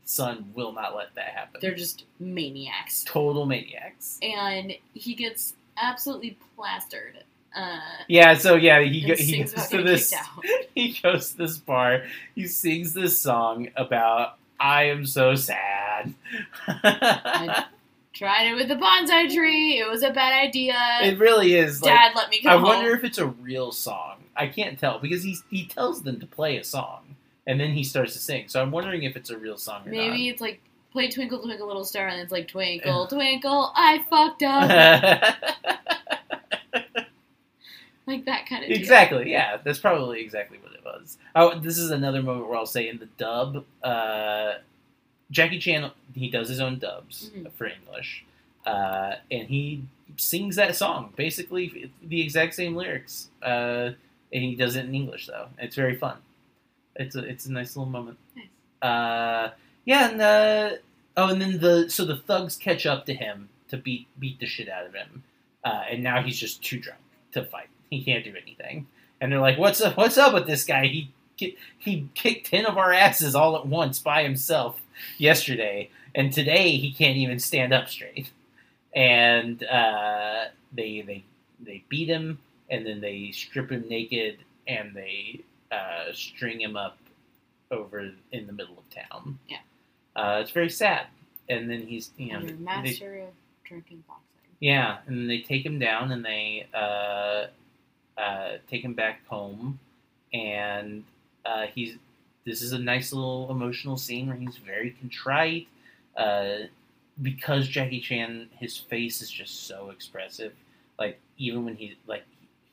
son will not let that happen. they're just maniacs. total maniacs. and he gets absolutely plastered. Uh, Yeah, so yeah, he go, he goes to this <laughs> he goes to this bar. He sings this song about I am so sad. I <laughs> Tried it with the bonsai tree. It was a bad idea. It really is. Like, Dad let me go I home. wonder if it's a real song. I can't tell because he he tells them to play a song and then he starts to sing. So I'm wondering if it's a real song or Maybe it's like play Twinkle Twinkle Little Star, and it's like <laughs> Twinkle Twinkle, I fucked up, not. Like that kind of deal. exactly. Yeah, that's probably exactly what it was. Oh, this is another moment where I'll say in the dub, uh, Jackie Chan he does his own dubs Mhm. for English, uh, and he sings that song basically the exact same lyrics, uh, and he does it in English though. It's very fun. It's a it's a nice little moment. Nice. Uh, yeah, and uh, oh, and then the so the thugs catch up to him to beat beat the shit out of him, uh, and now he's just too drunk to fight. He can't do anything, and they're like, "What's up? What's up with this guy? He he kicked ten of our asses all at once by himself yesterday, and today he can't even stand up straight." And uh, they they they beat him, and then they strip him naked, and they uh, string him up over in the middle of town. Yeah. uh, it's very sad. And then he's you know You're they- master of drinking boxing. yeah, and then they take him down and they uh, take him back home, and uh, he's. This is a nice little emotional scene where he's very contrite, uh, because Jackie Chan, his face is just so expressive. Like even when he like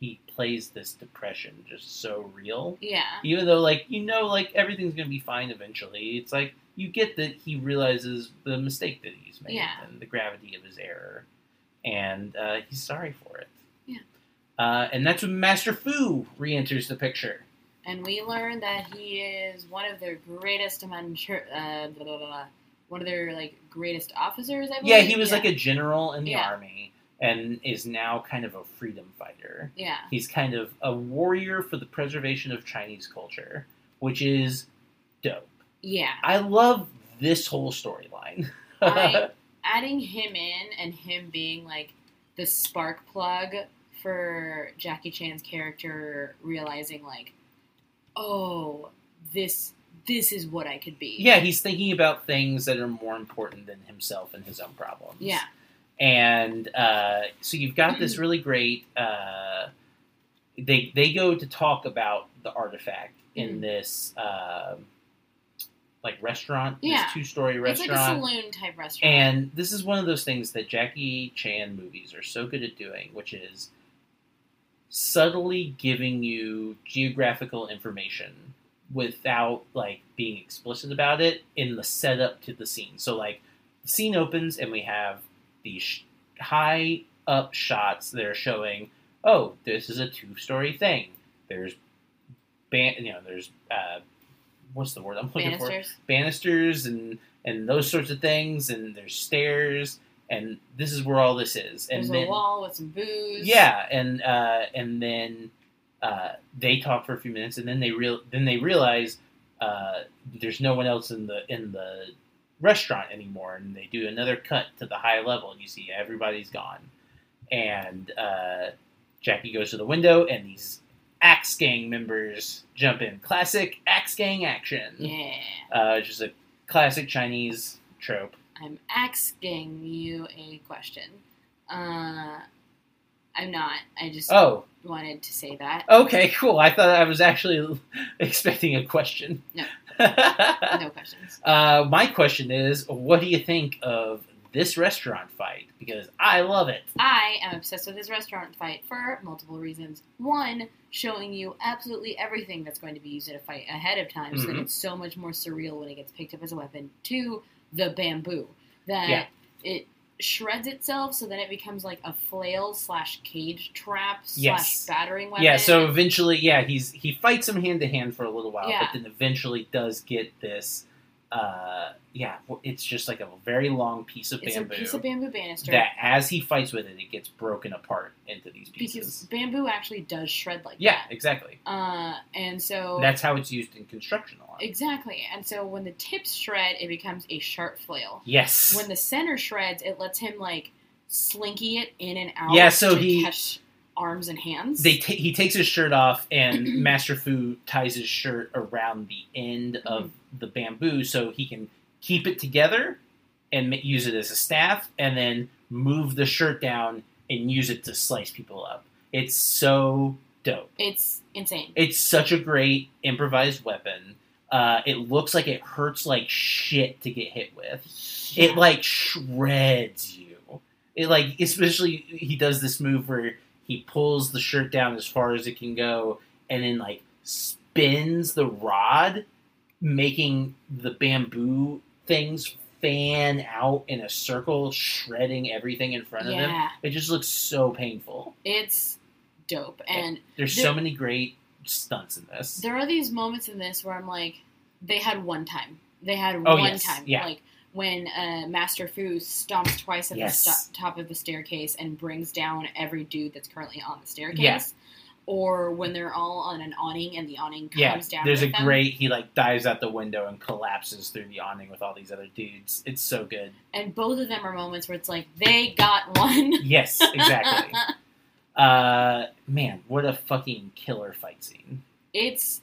he plays this depression just so real. Yeah. Even though like you know like everything's gonna be fine eventually, it's like you get that he realizes the mistake that he's made Yeah. and the gravity of his error, and uh, he's sorry for it. Yeah. Uh, and that's when Master Fu re-enters the picture. And we learn that he is one of their greatest uh, blah, blah, blah, one of their like greatest officers. I believe. Yeah, he was like a general in the Yeah. army and is now kind of a freedom fighter. yeah. He's kind of a warrior for the preservation of Chinese culture, which is dope. Yeah. I love this whole storyline. <laughs> Adding him in and him being like the spark plug for Jackie Chan's character realizing like, oh, this this is what I could be. yeah, he's thinking about things that are more important than himself and his own problems. Yeah. and uh, so you've got this really great. Uh, they they go to talk about the artifact in Mhm. this um like restaurant, Yeah. this two story It's like a restaurant. saloon type restaurant. and this is one of those things that Jackie Chan movies are so good at doing, which is subtly giving you geographical information without like being explicit about it in the setup to the scene. So like the scene opens and we have these sh- high up shots that are showing, oh, this is a two story thing. There's ban- you know, there's uh, what's the word I'm looking for? Banisters. banisters and and those sorts of things and there's stairs and this is where all this is and There's then a wall with some booze. yeah and uh, and then uh, they talk for a few minutes and then they real then they realize uh, there's no one else in the in the restaurant anymore and they do another cut to the high level and you see everybody's gone and uh, Jackie goes to the window and these Axe Gang members jump in classic Axe Gang action Yeah. uh, which is a classic Chinese trope. I'm asking you a question. Uh, I'm not. I just Oh, wanted to say that. okay, cool. I thought I was actually <laughs> expecting a question. No. <laughs> No questions. uh, my question is, what do you think of this restaurant fight? Because I love it. I am obsessed with this restaurant fight for multiple reasons. One, showing you absolutely everything that's going to be used in a fight ahead of time, so that Mhm. it's so much more surreal when it gets picked up as a weapon. Two, the bamboo that Yeah. it shreds itself, so then it becomes like a flail slash cage trap slash Yes. battering weapon. Yeah. So eventually, yeah, he's he fights him hand to hand for a little while, Yeah. but then eventually does get this. Uh, yeah, it's just like a very long piece of it's bamboo. a piece of bamboo banister. that as he fights with it, it gets broken apart into these because pieces. bamboo actually does shred like Yeah, that. Yeah, exactly. Uh, and so That's how it's used in construction a lot. exactly. And so when the tips shred, it becomes a sharp flail. Yes. When the center shreds, it lets him like slinky it in and out. Yeah, so he- catch arms and hands. they ta he takes his shirt off and <clears throat> Master Fu ties his shirt around the end of Mm-hmm. the bamboo so he can keep it together and use it as a staff, and then move the shirt down and use it to slice people up. It's so dope. It's insane. It's such a great improvised weapon. Uh, it looks like it hurts like shit to get hit with. It like shreds you. It like especially he does this move where he pulls the shirt down as far as it can go and then like spins the rod, making the bamboo things fan out in a circle, shredding everything in front of him. yeah, It just looks so painful. it's dope. And There's There- so many great stunts in this. there are these moments in this where I'm like, they had one time. They had Oh, one yes. time. Yeah. Like when uh, Master Fu stomps twice at Yes. the sto- top of the staircase and brings down every dude that's currently on the staircase. Yeah. Or when they're all on an awning and the awning comes Yeah, down. there's a them. great. He like dives out the window and collapses through the awning with all these other dudes. It's so good. And both of them are moments where it's like, they got one. <laughs> Yes, exactly. <laughs> uh, man, what a fucking killer fight scene. it's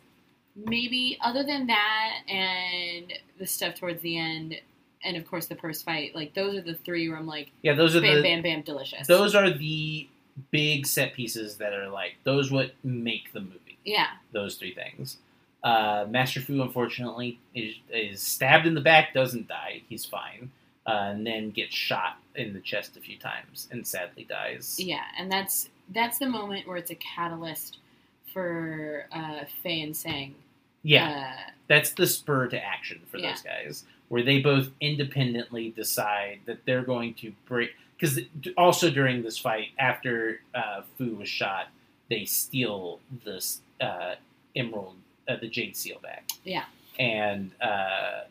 maybe other than that and the stuff towards the end and of course the purse fight like those are the three where i'm like Yeah, those are bam the bam bam delicious those are the big set pieces that are like those what make the movie. yeah Those three things. Uh, Master Fu, unfortunately, is, is stabbed in the back, doesn't die. He's fine, uh, and then gets shot in the chest a few times, and sadly dies. yeah and that's that's the moment where it's a catalyst for uh Fei and Sang Yeah, uh, that's the spur to action for Yeah. those guys, where they both independently decide that they're going to break. Because also during this fight, after uh, Fu was shot, they steal this uh, emerald, uh, the jade seal back. Yeah. and uh,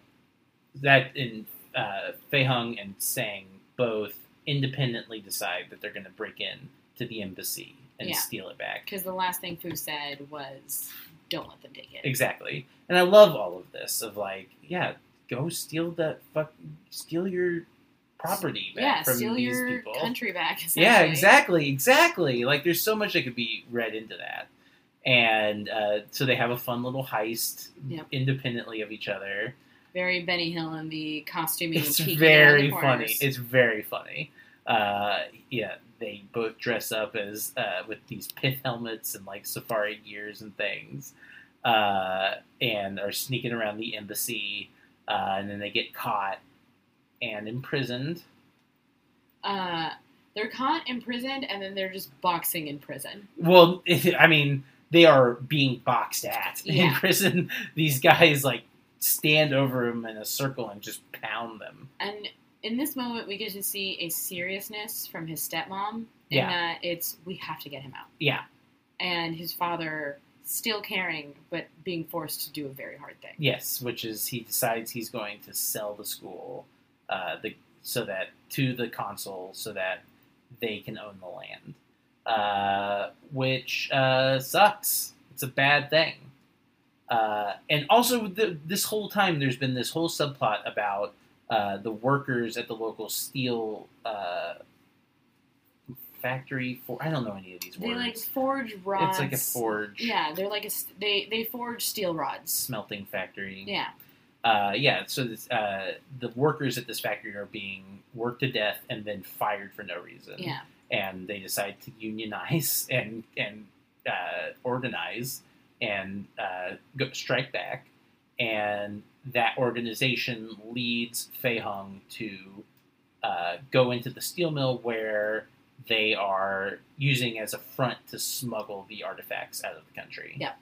that in uh, Fei Hung and Sang both independently decide that they're going to break in to the embassy and Yeah. steal it back. because the last thing Fu said was don't let them take it Exactly. And I love all of this of like, yeah, go steal that fuck steal your property back yeah from steal these your people. country back <laughs> yeah, exactly, exactly. Like there's so much that could be read into that. And uh, so they have a fun little heist Yep. independently of each other. very Benny Hill in the costuming It's very funny. It's very funny. Uh, yeah, they both dress up as uh, with these pith helmets and like safari gears and things, uh, and are sneaking around the embassy. Uh, and then they get caught and imprisoned. uh, they're caught imprisoned and then they're just boxing in prison. Well, <laughs> I mean, they are being boxed at in <laughs> prison. These guys like stand over them in a circle and just pound them. And in this moment, we get to see a seriousness from his stepmom in Yeah. that it's we have to get him out, Yeah, and his father still caring but being forced to do a very hard thing. Yes, which is he decides he's going to sell the school, uh, the so that to the consul so that they can own the land, uh, which uh, sucks. It's a bad thing. Uh, and also, the, this whole time, there's been this whole subplot about uh, the workers at the local steel uh, factory. For I don't know any of these words. They like forge rods. it's like a forge Yeah, they're like a they they forge steel rods. smelting factory. Yeah, uh, yeah, so this, uh, the workers at this factory are being worked to death and then fired for no reason. yeah, And they decide to unionize <laughs> and and uh, organize and uh, go, strike back. And that organization leads Fei Hung to uh, go into the steel mill where they are using as a front to smuggle the artifacts out of the country. Yeah.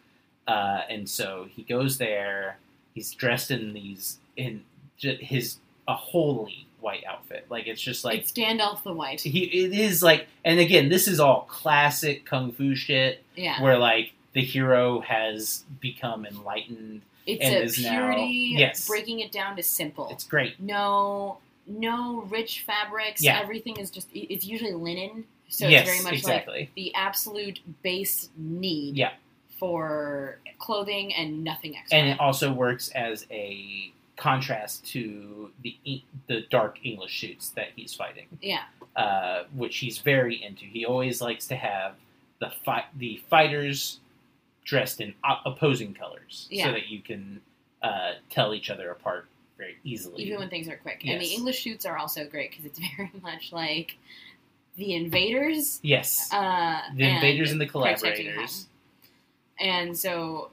Uh, and so he goes there. He's dressed in these in his a wholly white outfit. Like it's just like it's Gandalf the White. he. It is like, and again, this is all classic kung fu shit Yeah, where like the hero has become enlightened. it's and a is now- purity. yes. breaking it down to simple. It's great. no no rich fabrics. Yeah. everything is just it's usually linen, so yes, it's very much like the absolute base need Yeah. for clothing and nothing extra. and it also works as a contrast to the the dark English suits that he's fighting, yeah, uh, which he's very into. He always likes to have the fight the fighters dressed in opposing colors, Yeah. so that you can uh, tell each other apart very easily. even when things are quick. And the English shoots are also great because it's <laughs> very much like the invaders. yes, Uh, the invaders and the protecting collaborators. And so,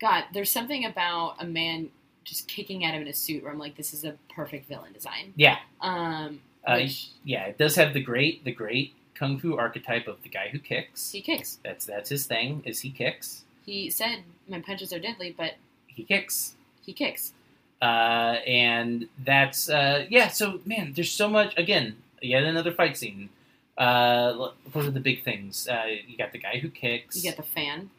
God, there's something about a man just kicking at him in a suit where I'm like, this is a perfect villain design. Yeah, Um, uh, which yeah, it does have the great the great kung fu archetype of the guy who kicks. he kicks. That's that's his thing. Is he kicks? He said, "My punches are deadly," but He kicks. he kicks. Uh, and that's uh, yeah. So man, there's so much. Again, yet another fight scene. Uh, what are the big things? Uh, you got the guy who kicks. You get the fan.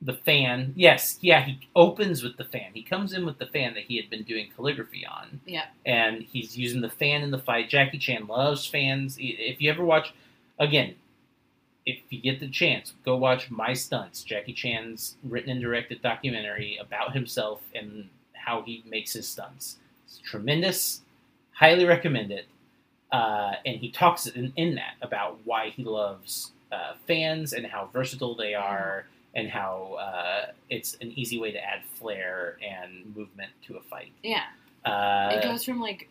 the fan. Yes, yeah. He opens with the fan. He comes in with the fan that he had been doing calligraphy on. Yeah. and he's using the fan in the fight. Jackie Chan loves fans. If you ever watch, again, if you get the chance, go watch My Stunts, Jackie Chan's written and directed documentary about himself and how he makes his stunts. It's tremendous. Highly recommend it. Uh, and he talks in, in that about why he loves uh, fans and how versatile they are and how uh, it's an easy way to add flair and movement to a fight. Yeah. Uh, it goes from like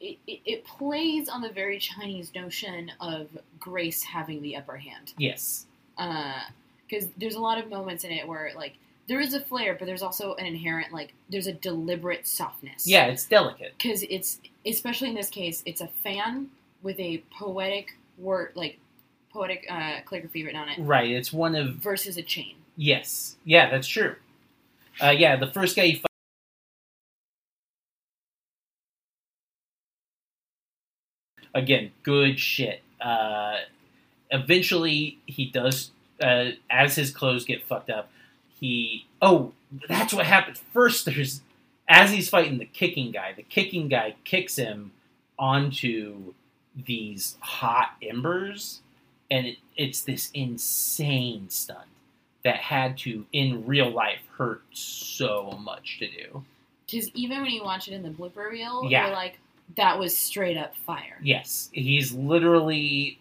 it, it, it plays on the very Chinese notion of grace having the upper hand. yes. Because there's a lot of moments in it where like there is a flair, but there's also an inherent like there's a deliberate softness. Yeah, it's delicate. Because it's especially in this case, it's a fan with a poetic word like poetic uh, calligraphy written on it Right. It's one of versus a chain. yes. Yeah, that's true. Uh, yeah, the first guy he fights. Again, good shit. Uh, eventually, he does. Uh, as his clothes get fucked up, he. Oh, that's what happens. First, there's as he's fighting the kicking guy. The kicking guy kicks him onto these hot embers, and it, it's this insane stunt that had to, in real life, hurt so much to do. Because even when you watch it in the blooper reel, Yeah. you're like, that was straight up fire. Yes, he's literally,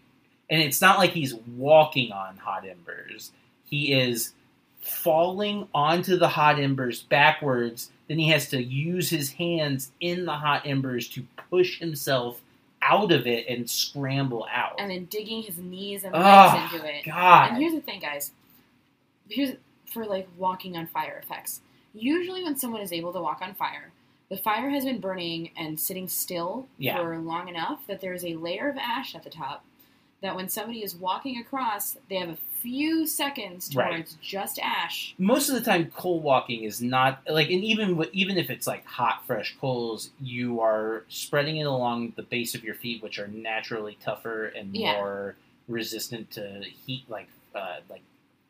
and it's not like he's walking on hot embers. He is falling onto the hot embers backwards. Then he has to use his hands in the hot embers to push himself out of it and scramble out. And then digging his knees and Oh, legs into it. God. And here's the thing, guys. Here's for like walking on fire effects. Usually, when someone is able to walk on fire, the fire has been burning and sitting still Yeah. for long enough that there is a layer of ash at the top. That when somebody is walking across, they have a few seconds to where Right. it's just ash. most of the time coal walking is not like and even even if it's like hot fresh coals you are spreading it along the base of your feet which are naturally tougher and Yeah. more resistant to heat like uh, like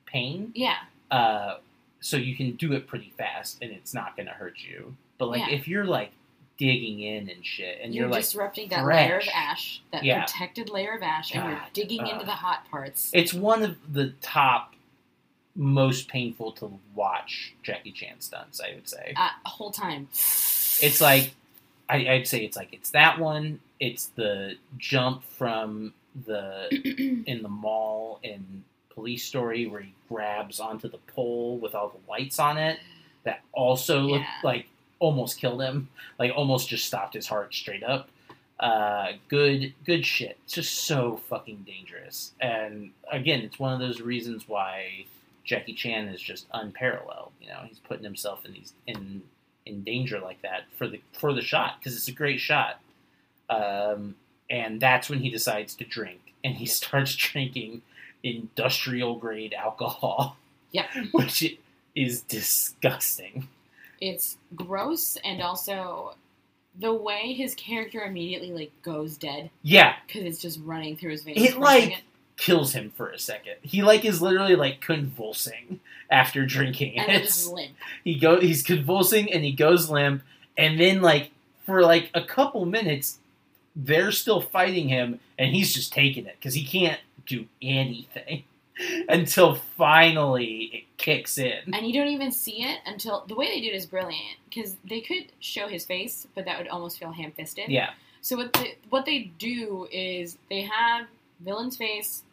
pain Yeah, uh, so you can do it pretty fast and it's not going to hurt you but like Yeah. if you're like digging in and shit and you're, you're, like disrupting that layer of ash, that Yeah. protected layer of ash, and you're digging ugh. into the hot parts. it's one of the top most painful to watch Jackie Chan stunts I would say uh, whole time. it's like I, I'd say it's like it's that one. It's the jump from the <clears throat> in the mall in Police Story where he grabs onto the pole with all the lights on it. That also looked Yeah. like almost killed him. Like almost just stopped his heart straight up. Uh, good, good shit. It's just so fucking dangerous. And again, it's one of those reasons why Jackie Chan is just unparalleled. You know, he's putting himself in these in in danger like that for the for the shot because it's a great shot. Um, and that's when he decides to drink, and he <laughs> starts drinking industrial grade alcohol, Yeah. <laughs> which is disgusting. It's gross and also the way his character immediately like goes dead Yeah, because it's just running through his veins. It, like, second. kills him for a second. He like is literally like convulsing after drinking and it. just limp. he go he's convulsing and he goes limp and then like for like a couple minutes they're still fighting him and he's just taking it because he can't do anything until finally it kicks in And you don't even see it until the way they do it is brilliant because they could show his face, but that would almost feel ham fisted. yeah So what they, what they do is they have villain's face,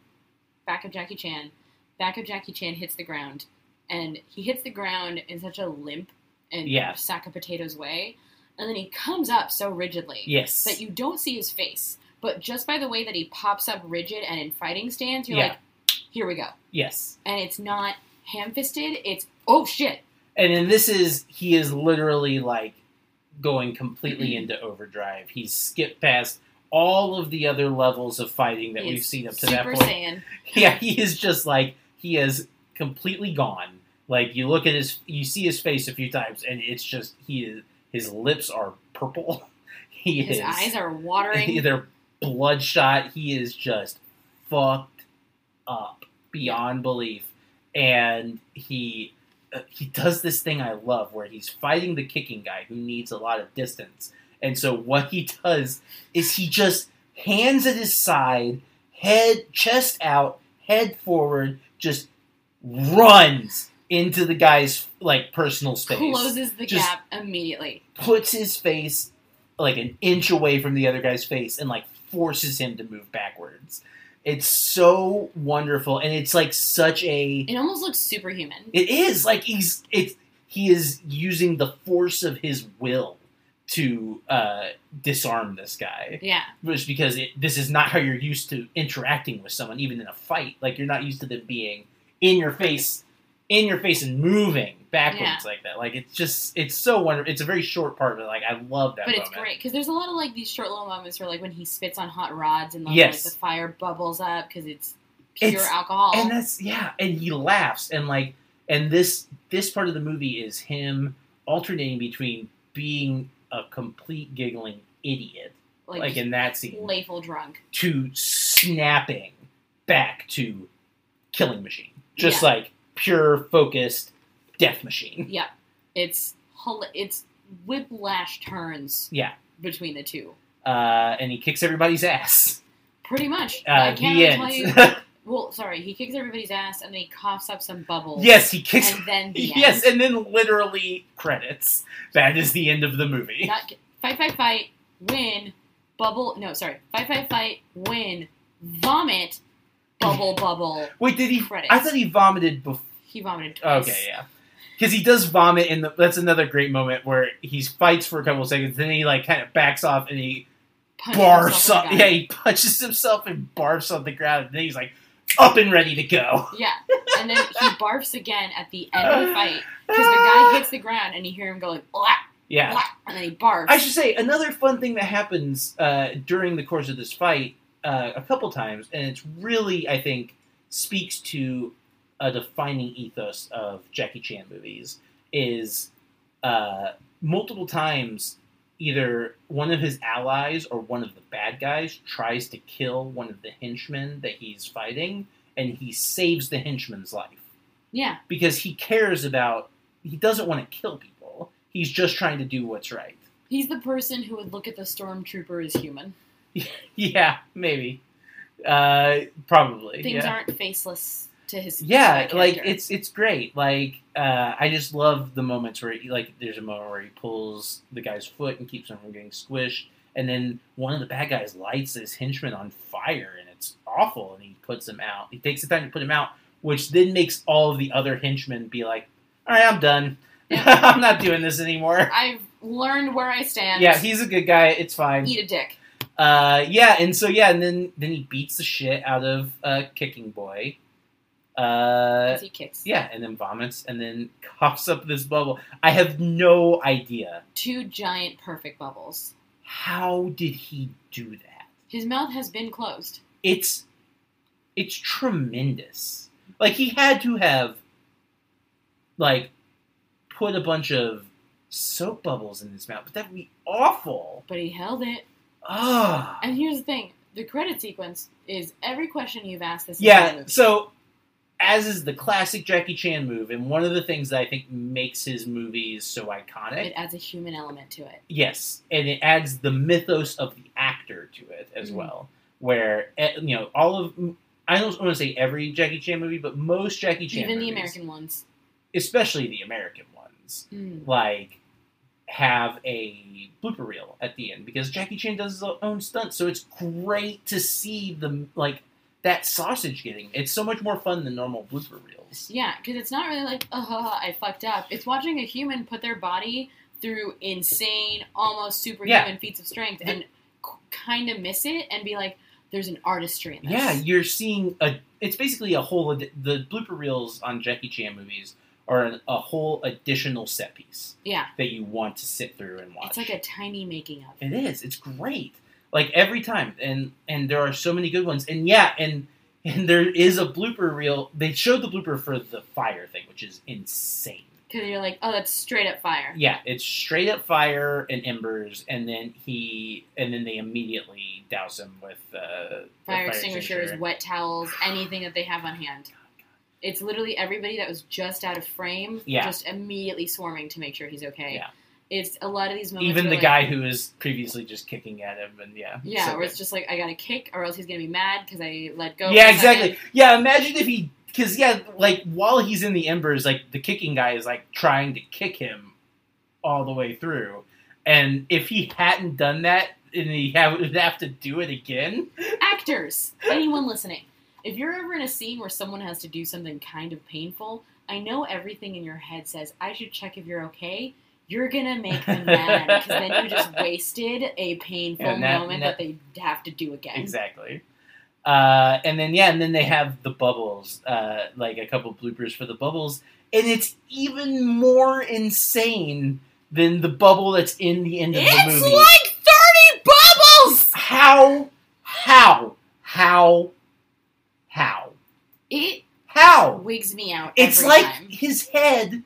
back of Jackie Chan, back of Jackie Chan hits the ground, and he hits the ground in such a limp and Yeah. sack of potatoes way, and then he comes up so rigidly Yes. that you don't see his face, but just by the way that he pops up rigid and in fighting stance, you're Yeah. like, here we go, yes. and it's not ham-fisted. It's oh shit. And then this is he is literally like going completely mm-hmm. into overdrive. He's skipped past all of the other levels of fighting that He we've seen up to that point. Saiyan. <laughs> Yeah, he is just like he is completely gone. Like you look at his, you see his face a few times, and it's just he is. His lips are purple. <laughs> He His is. eyes are watering. <laughs> They're bloodshot. He is just fucked up beyond belief, and he uh, he does this thing I love where he's fighting the kicking guy who needs a lot of distance, and so what he does is he just hands at his side, head chest out, head forward, just runs into the guy's like personal space closes the Just- gap immediately. puts his face like an inch away from the other guy's face and like forces him to move backwards. It's so wonderful and it's like such a It almost looks superhuman. it is like he's it's he is using the force of his will to uh, disarm this guy. yeah, Just because it, this is not how you're used to interacting with someone, even in a fight. Like you're not used to them being in your face, in your face, and moving backwards Yeah. like that. Like it's just, it's so wonderful. It's a very short part, but like I love that. but it's great because there's a lot of like these short little moments where like when he spits on hot rods and like, Yes. like the fire bubbles up because it's pure It's- alcohol. and that's yeah, and he laughs and like, and this this part of the movie is him alternating between being a complete giggling idiot, like, like, in that scene, playful drunk. to snapping back to killing machine, just Yeah. like pure focused death machine. Yeah, it's it's whiplash turns. Yeah. between the two, Uh, and he kicks everybody's ass. pretty much. Uh, I can't the really tell you. <laughs> Well, sorry, he kicks everybody's ass and then he coughs up some bubbles. yes, he kicks. and then the <laughs> yes, end. and then literally credits. That is the end of the movie. Not fight, fight, fight, win, bubble. No, sorry, fight, fight, fight, win, vomit, bubble, bubble. Wait, did he? Credits. I thought he vomited before. He vomited twice. Okay, yeah. Because he does vomit in the. That's another great moment where he fights for a couple of seconds, then he like kind of backs off and he Punches barfs up. Yeah, he punches himself and barfs on the ground, and then he's like up and ready to go. Yeah, and then he <laughs> barfs again at the end of the fight because the guy hits the ground and you hear him going "Blah, Yeah. blah," and then he barfs. I should say another fun thing that happens uh, during the course of this fight uh, a couple times, and it's really I think speaks to a defining ethos of Jackie Chan movies is uh, multiple times either one of his allies or one of the bad guys tries to kill one of the henchmen that he's fighting, and he saves the henchman's life yeah, because he cares about. He doesn't want to kill people. He's just trying to do what's right. he's the person who would look at the stormtrooper as human. <laughs> Yeah, maybe. Uh, probably. Things yeah. aren't faceless to his. Yeah, side like it's it's great. Like uh, I just love the moments where he, like there's a moment where he pulls the guy's foot and keeps him from getting squished, and then one of the bad guys lights his henchman on fire, and it's awful. And he puts him out. He takes the time to put him out, which then makes all of the other henchmen be like, "All right, I'm done. <laughs> I'm not doing this anymore." I've learned where I stand. Yeah, he's a good guy. It's fine. eat a dick. Uh, yeah, and so yeah, and then then he beats the shit out of uh, Kicking Boy. Uh, he kicks. yeah, and then vomits, and then <laughs> coughs up this bubble. I have no idea Two giant perfect bubbles. how did he do that. His mouth has been closed. It's it's tremendous. Like he had to have like put a bunch of soap bubbles in his mouth, but that would be awful. But he held it. Ah. And here's the thing: the credit sequence is every question you've asked this. Yeah, so as is the classic Jackie Chan move, and one of the things that I think makes his movies so iconic, it adds a human element to it. yes, and it adds the mythos of the actor to it as Mhm. well, where eh, you know all of I don't want to say every Jackie Chan movie, but most Jackie Chan Even the movies, American ones. especially the American ones, Mm. like have a blooper reel at the end because Jackie Chan does his own stunts, so it's great to see the like that sausage getting. It's so much more fun than normal blooper reels. Yeah, because it's not really like, oh, I fucked up. It's watching a human put their body through insane, almost superhuman feats of strength and kind of miss it and be like, there's an artistry in this. Yeah, you're seeing a. It's basically a whole. ad- The blooper reels on Jackie Chan movies are an, a whole additional set piece Yeah. that you want to sit through and watch. It's like a tiny making of. It is. It's great. Like every time, and and there are so many good ones. And yeah, and and there is a blooper reel. They showed the blooper for the fire thing, which is insane. Because you're like, oh, that's straight up fire. Yeah, it's straight up fire and embers, and then he and then they immediately douse him with uh, the Fire extinguishers, wet towels, anything that they have on hand. It's literally everybody that was just out of frame, Yeah. just immediately swarming to make sure he's okay. Yeah. It's a lot of these moments. Even the like, guy who was previously just kicking at him, and yeah, Yeah, so where it's just like I gotta kick, or else he's gonna be mad because I let go. yeah, exactly. second. Yeah, imagine if he, because yeah, like while he's in the embers, like the kicking guy is like trying to kick him all the way through, and if he hadn't done that, and he have, would have to do it again. Actors, anyone listening, if you're ever in a scene where someone has to do something kind of painful, I know everything in your head says I should check if you're okay. You're gonna make them <laughs> mad because then you just wasted a painful that- moment that- that they have to do again. Exactly. Uh, and then yeah, and then they have the bubbles, uh, like a couple bloopers for the bubbles, and it's even more insane than the bubble that's in the end of the movie. It's like thirty bubbles. how, how, how, how, It how? wigs me out. It's like time. his head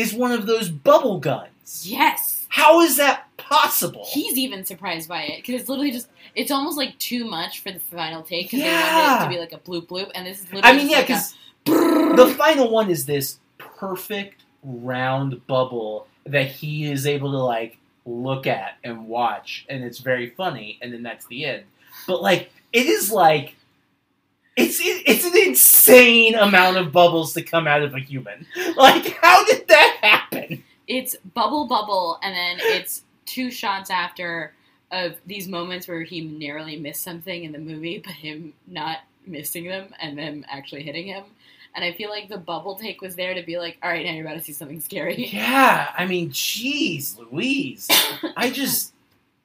is one of those bubble guns. yes. How is that possible? He's even surprised by it because it's literally just. It's almost like too much for the final take because they Yeah. wanted it to be like a bloop bloop, and this is literally. I mean, yeah, because the final one is this perfect round bubble that he is able to like look at and watch, and it's very funny, and then that's the end. But like, it is like. It's it's an insane amount of bubbles to come out of a human. Like, how did that happen? it's bubble bubble and then it's two shots after of these moments where he narrowly missed something in the movie but him not missing them and them actually hitting him and i feel like the bubble take was there to be like all right now you're about to see something scary Yeah, I mean, jeez, Louise. I just,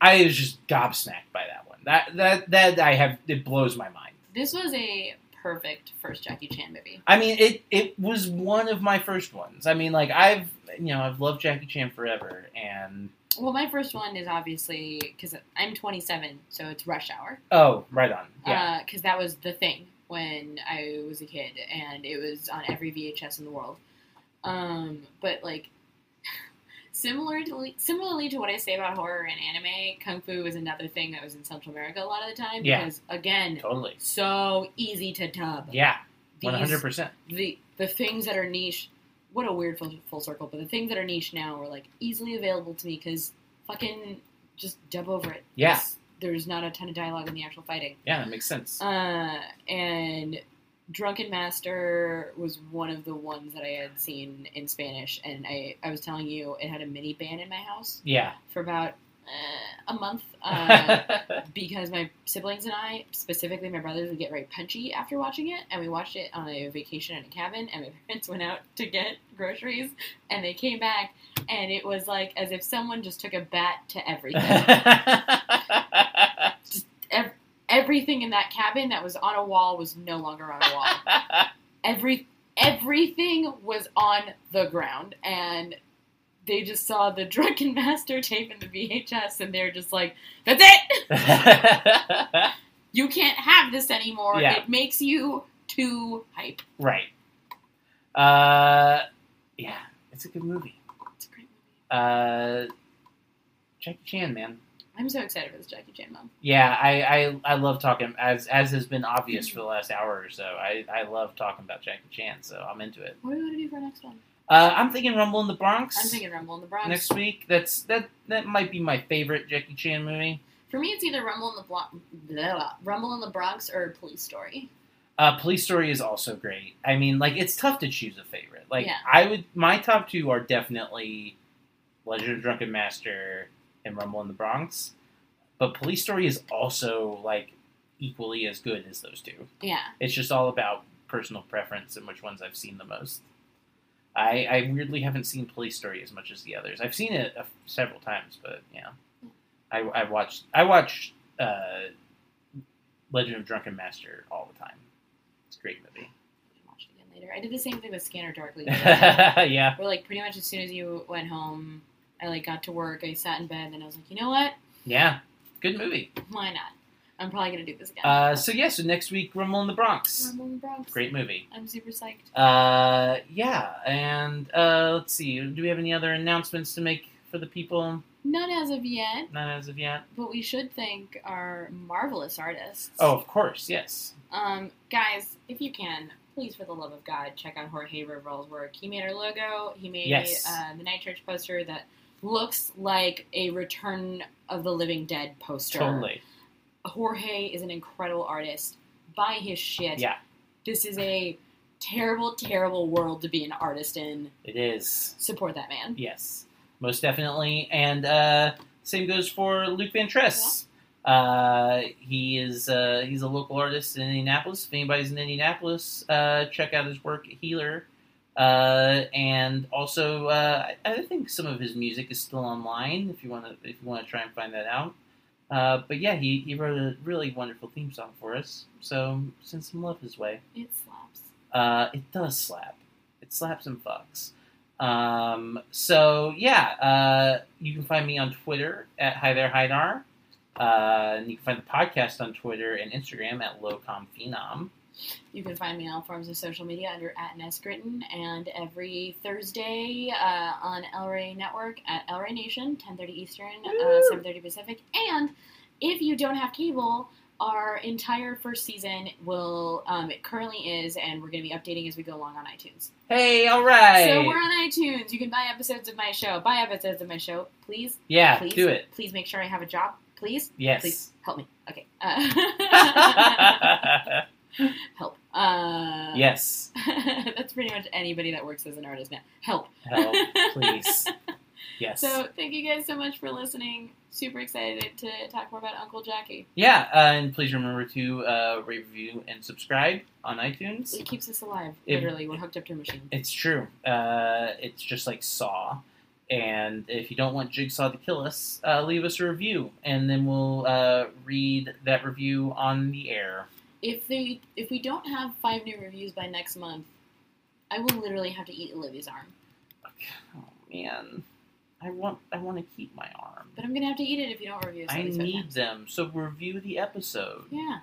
I was just gobsmacked by that one. That that that I have it blows my mind. This was a perfect first jackie chan movie I mean, it it was one of my first ones. I mean, like I've you know I've loved Jackie Chan forever, and well my first one is obviously because i'm 27 so it's rush hour oh, right on, yeah, because that was the thing when I was a kid, and it was on every VHS in the world. Um, but like, similarly, similarly to what I say about horror and anime, kung fu is another thing that was in Central America a lot of the time Yeah. because again, totally, so easy to dub. yeah, one hundred percent. The the things that are niche. What a weird full, full circle, but the things that are niche now are like easily available to me because fucking just dub over it. Yeah. There's- There's not a ton of dialogue in the actual fighting. Yeah, that makes sense. Uh, and Drunken Master was one of the ones that I had seen in Spanish, and I, I was telling you it had a mini band in my house yeah, for about uh, a month <laughs> uh, because my siblings and I, specifically my brothers, would get very punchy after watching it, and we watched it on a vacation in a cabin, and my <laughs> parents went out to get groceries, and they came back, and it was like as if someone just took a bat to everything. <laughs> Ev- everything in that cabin that was on a wall was no longer on a wall. <laughs> Every everything was on the ground, and they just saw the drunken <laughs> master tape in the VHS, and they're just like, "That's it! <laughs> You can't have this anymore. Yeah. It makes you too hype." right. Uh, yeah, it's a good movie. It's a great movie. Uh, Jackie Chan, man. I'm so excited for this Jackie Chan mom. Yeah, I, I, I love talking as as has been obvious for the last hour or so. I, I love talking about Jackie Chan, so I'm into it. What do we want to do for our next one? Uh, I'm thinking Rumble in the Bronx I'm thinking Rumble in the Bronx. next week. That's that that might be my favorite Jackie Chan movie. For me, it's either Rumble in the Blo- blah, blah, Rumble in the Bronx or Police Story. Uh, Police Story is also great. I mean, like it's tough to choose a favorite. Like Yeah. I would, my top two are definitely Legend of Drunken Master and Rumble in the Bronx. But Police Story is also like equally as good as those two. Yeah. It's just all about personal preference and which ones I've seen the most. I, I weirdly haven't seen Police Story as much as the others. I've seen it uh, several times, but yeah, I, I watched I watched uh, Legend of Drunken Master all the time. It's a great movie. Watch it again later. I did the same thing with Scanner Darkly. <laughs> yeah, Where like pretty much as soon as you went home, I like got to work. I sat in bed, and I was like, you know what? yeah, good movie. Why not? I'm probably gonna do this again. Uh, so yeah, so next week, Rumble in the Bronx. Rumble in the Bronx. Great movie. I'm super psyched. Uh, yeah, and uh, let's see. Do we have any other announcements to make for the people? None as of yet, Not as of yet. but we should thank our marvelous artists. Oh, of course, yes. Um, guys, if you can, please, for the love of God, check out Jorge Riverol's work. He made our logo. He made Yes. uh, the Night Church poster that looks like a Return of the Living Dead poster. Totally. Jorge is an incredible artist. Buy his shit. Yeah. This is a terrible, terrible world to be an artist in. It is. Support that man. Yes, most definitely. And uh, same goes for Luke Van Tress. Uh, he is uh, he's a local artist in Indianapolis. If anybody's in Indianapolis, uh, check out his work at Healer. Uh, and also, uh, I, think some of his music is still online. If you want to, if you want to try and find that out. Uh, but yeah, he, he wrote a really wonderful theme song for us. So send some love his way. It slaps. Uh, it does slap. It slaps and fucks. Um, so yeah, uh, you can find me on Twitter at Hi There Hydar. Uh, and you can find the podcast on Twitter and Instagram at LowComPhenom. You can find me on all forms of social media under at Neskritton and every Thursday uh, on Rey Network at Rey Nation, 10:30 Eastern, uh, 7:30 Pacific. And if you don't have cable, our entire first season will um, it currently is, and we're going to be updating as we go along on iTunes. Hey, all right. So we're on iTunes. You can buy episodes of my show. Buy episodes of my show, please. yeah, please do it. Please make sure I have a job. Please, Yes. please help me. Okay. Uh, <laughs> <laughs> <laughs> <laughs> help. Uh, yes. <laughs> That's pretty much anybody that works as an artist now. Help. Help, <laughs> please. Yes. So thank you guys so much for listening. Super excited to talk more about Uncle Jackie. yeah, uh, and please remember to uh, rate, review, and subscribe on iTunes. It keeps us alive. If- Literally, we're hooked up to a machine. It's true. Uh, it's just like Saw. And if you don't want Jigsaw to kill us, uh, leave us a review, and then we'll uh, read that review on the air. If they, if we don't have five new reviews by next month, I will literally have to eat Olivia's arm. Oh man, I want I want to keep my arm. But I'm gonna have to eat it if you don't review. I need them. So review the episode. Yeah.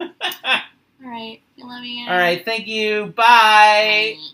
All <laughs> All right. Love you. right. Thank you. Bye. Bye.